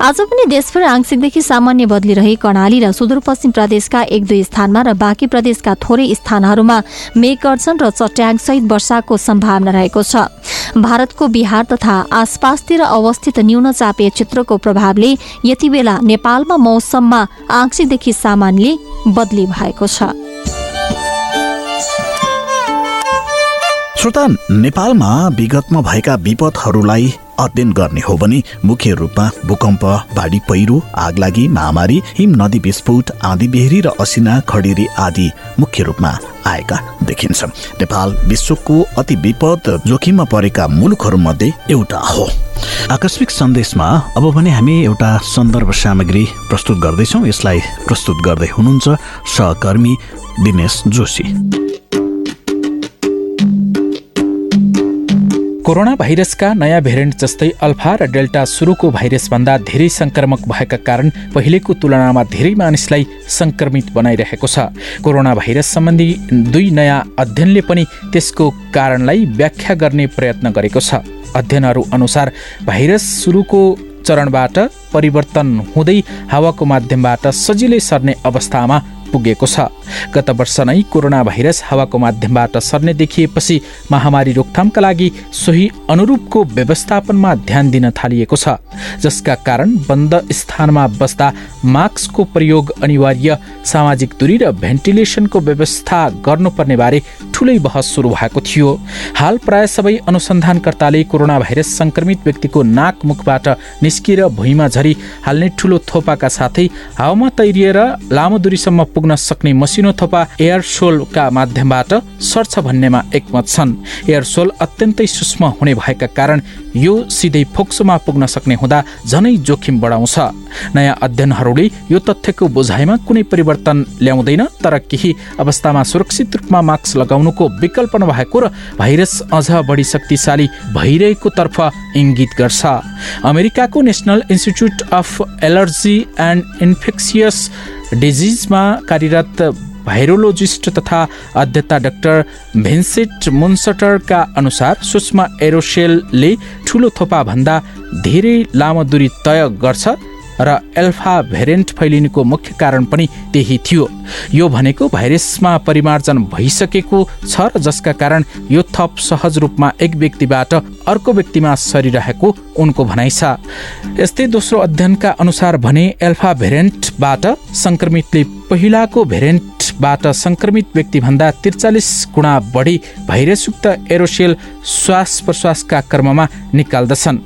आज पनि देशभर आंशिकदेखि सामान्य बदली रही कर्णाली र सुदूरपश्चिम प्रदेशका एक दुई स्थानमा र बाँकी प्रदेशका थोरै स्थानहरूमा मेघगर्जन र चट्याङसहित वर्षाको सम्भावना रहेको छ। भारतको बिहार तथा आसपासतिर अवस्थित न्यून चापीय क्षेत्रको प्रभावले यति बेला नेपालमा मौसममा आंशिकदेखि सामान्य बदली भएको छ। श्रोता नेपालमा विगतमा भएका विपदहरूलाई अध्ययन गर्ने हो भने मुख्य रूपमा भूकम्प बाढी पहिरो आगलागी महामारी हिम नदी विस्फोट आँधी बेहरी र असिना खडेरी आदि मुख्य रूपमा आएका देखिन्छ नेपाल विश्वको अति विपद जोखिममा परेका मुलुकहरूमध्ये एउटा हो। आकस्मिक सन्देशमा अब भने हामी एउटा सन्दर्भ सामग्री प्रस्तुत गर्दैछौँ। यसलाई प्रस्तुत गर्दै हुनुहुन्छ सहकर्मी दिनेश जोशी। कोरोना भाइरसका नयाँ भेरिएन्ट जस्तै अल्फा र डेल्टा सुरुको भाइरसभन्दा धेरै संक्रमक भएका कारण पहिलेको तुलनामा धेरै मानिसलाई संक्रमित बनाइरहेको छ। कोरोना भाइरस सम्बन्धी दुई नयाँ अध्ययनले पनि त्यसको कारणलाई व्याख्या गर्ने प्रयत्न गरेको छ। अध्ययनहरू अनुसार भाइरस सुरुको चरणबाट परिवर्तन हुँदै हावाको माध्यमबाट सजिलै सर्ने अवस्थामा पुगेको छ। गत वर्ष नै कोरोना भाइरस हावाको माध्यमबाट सर्ने देखिएपछि महामारी रोकथामका लागि सोही अनुरूपको व्यवस्थापनमा ध्यान दिन थालिएको छ। जसका कारण बन्द स्थानमा बस्दा मास्कको प्रयोग अनिवार्य सामाजिक दूरी र भेन्टिलेसनको व्यवस्था गर्नुपर्ने बारे ठुलै बहस सुरु भएको थियो। हाल प्राय सबै अनुसन्धानकर्ताले कोरोना भाइरस संक्रमित व्यक्तिको नाक मुखबाट निस्किएर भुइँमा झरी हाल्ने ठुलो थोपाका साथै हावामा तैरिएर लामो दूरीसम्म पुग्न सक्ने मसिनो थोपा एयरसोलका माध्यमबाट सर्छ भन्नेमा एकमत छन्। एयरसोल अत्यन्तै सूक्ष्म हुने भएका कारण यो सिधै फोक्सोमा पुग्न सक्ने हुँदा झनै जोखिम बढाउँछ। नयाँ अध्ययनहरूले यो तथ्यको बुझाइमा कुनै परिवर्तन ल्याउँदैन तर केही अवस्थामा सुरक्षित रूपमा मास्क लगाउनुको विकल्प नभएको र भाइरस अझ बढी शक्तिशाली भइरहेको तर्फ इङ्गित गर्छ। अमेरिकाको national institute of allergy and infectious डिजिजमा कार्यरत भाइरोलोजिस्ट तथा अध्यक्ता डाक्टर भिन्सेट मुन्सटरका अनुसार सूक्ष्म एरोसेलले ठुलो थोपाभन्दा धेरै लामो दूरी तय गर्छ र एल्फा भेरिएन्ट फैलिनुको मुख्य कारण पनि त्यही थियो। यो भनेको भाइरसमा परिमार्जन भइसकेको छ र जसका कारण यो थप सहज रूपमा एक व्यक्तिबाट अर्को व्यक्तिमा सरिरहेको उनको भनाइ छ। यस्तै दोस्रो अध्ययनका अनुसार भने एल्फा भेरिएन्टबाट संक्रमितले पहिलाको भेरिएन्टबाट संक्रमित व्यक्तिभन्दा त्रिचालिस गुणा बढी भाइरसयुक्त एरोसेल श्वास प्रश्वासका क्रममा निकाल्दछन्।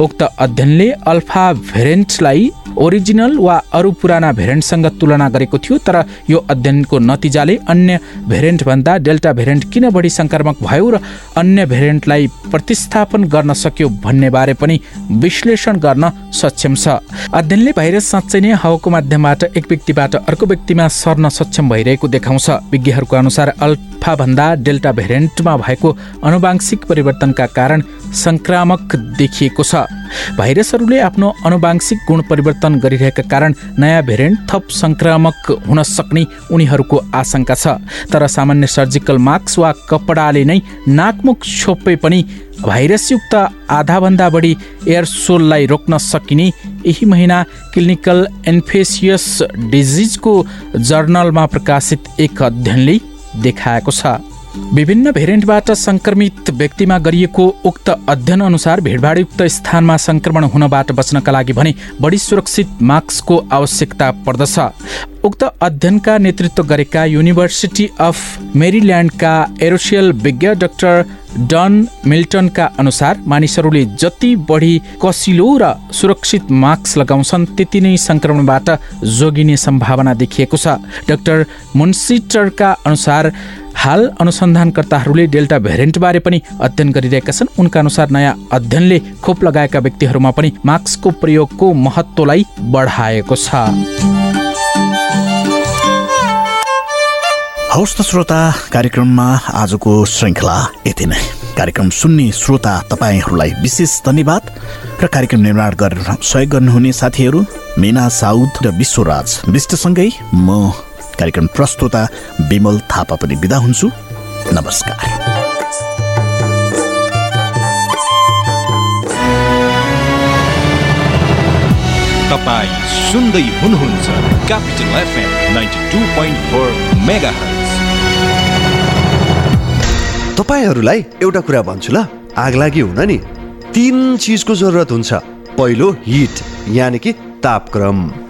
उक्त अध्ययनले अल्फा भेरिएन्टलाई ओरिजिनल वा अरू पुराना भेरिएन्टसँग तुलना गरेको थियो तर यो अध्ययनको नतिजाले अन्य भेरिएन्टभन्दा डेल्टा भेरिएन्ट किन बढी सङ्क्रामक भयो र अन्य भेरिएन्टलाई प्रतिस्थापन गर्न सक्यो भन्ने बारे पनि विश्लेषण गर्न सक्षम छ। अध्ययनले भाइरस साँच्चै नै हावाको माध्यमबाट एक व्यक्तिबाट अर्को व्यक्तिमा सर्न सक्षम भइरहेको देखाउँछ। विज्ञहरूको अनुसार अल्फाभन्दा डेल्टा भेरिएन्टमा भएको अनुवांशिक परिवर्तनका कारण सङ्क्रामक देखिएको छ। भाइरसहरूले आफ्नो अनुवांशिक गुण परिवर्तन गरिरहेका कारण नयाँ भेरिएन्ट थप सङ्क्रामक हुन सक्ने उनीहरूको आशंका छ। तर सामान्य सर्जिकल मास्क वा कपडाले नै नाकमुख छोपे पनि भाइरसयुक्त आधाभन्दा बढी एयरसोललाई रोक्न सकिने यही महिना क्लिनिकल इन्फेसियस डिजिजको जर्नलमा प्रकाशित एक अध्ययनले देखाएको छ। विभिन्न भेरिएन्टबाट संक्रमित व्यक्तिमा गरिएको उक्त अध्ययन अनुसार भिडभाडयुक्त स्थानमा संक्रमण हुनबाट बच्नका लागि भने बढी सुरक्षित मास्कको आवश्यकता पर्दछ। उक्त अध्ययनका नेतृत्व गरेका युनिभर्सिटी अफ मेरील्यान्डका एरोसियल विज्ञ डाक्टर डन मिल्टनका अनुसार मानिसहरूले जति बढी कसिलो र सुरक्षित मास्क लगाउँछन् त्यति नै सङ्क्रमणबाट जोगिने सम्भावना देखिएको छ। डाक्टर मुन्सिटरका अनुसार हाल अनुसन्धानकर्ताहरूले डेल्टा भेरिएन्टबारे पनि अध्ययन गरिरहेका छन्। उनका अनुसार नयाँ अध्ययनले खोप लगाएका व्यक्तिहरूमा पनि मास्कको प्रयोगको महत्त्वलाई बढाएको छ। हवस् त श्रोता कार्यक्रममा आजको श्रृङ्खला यति नै। कार्यक्रम सुन्ने श्रोता तपाईँहरूलाई विशेष धन्यवाद र कार्यक्रम निर्माण गरेर सहयोग गर्नुहुने साथीहरू मिना साउद र विश्वराज विष्टसँगै म कार्यक्रम प्रस्तुता विमल थापा पनि बिदा हुन्छु। नमस्कार। तपाईँ सुन्दै हुनुहुन्छ Capital FM ninety two point four mega तपाईँहरूलाई एउटा कुरा भन्छु ल। आग लागि हुन नि। तिन चिजको जरुरत हुन्छ। पहिलो हिट यानि कि तापक्रम।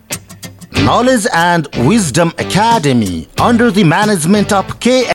Knowledge and Wisdom Academy under the management of K.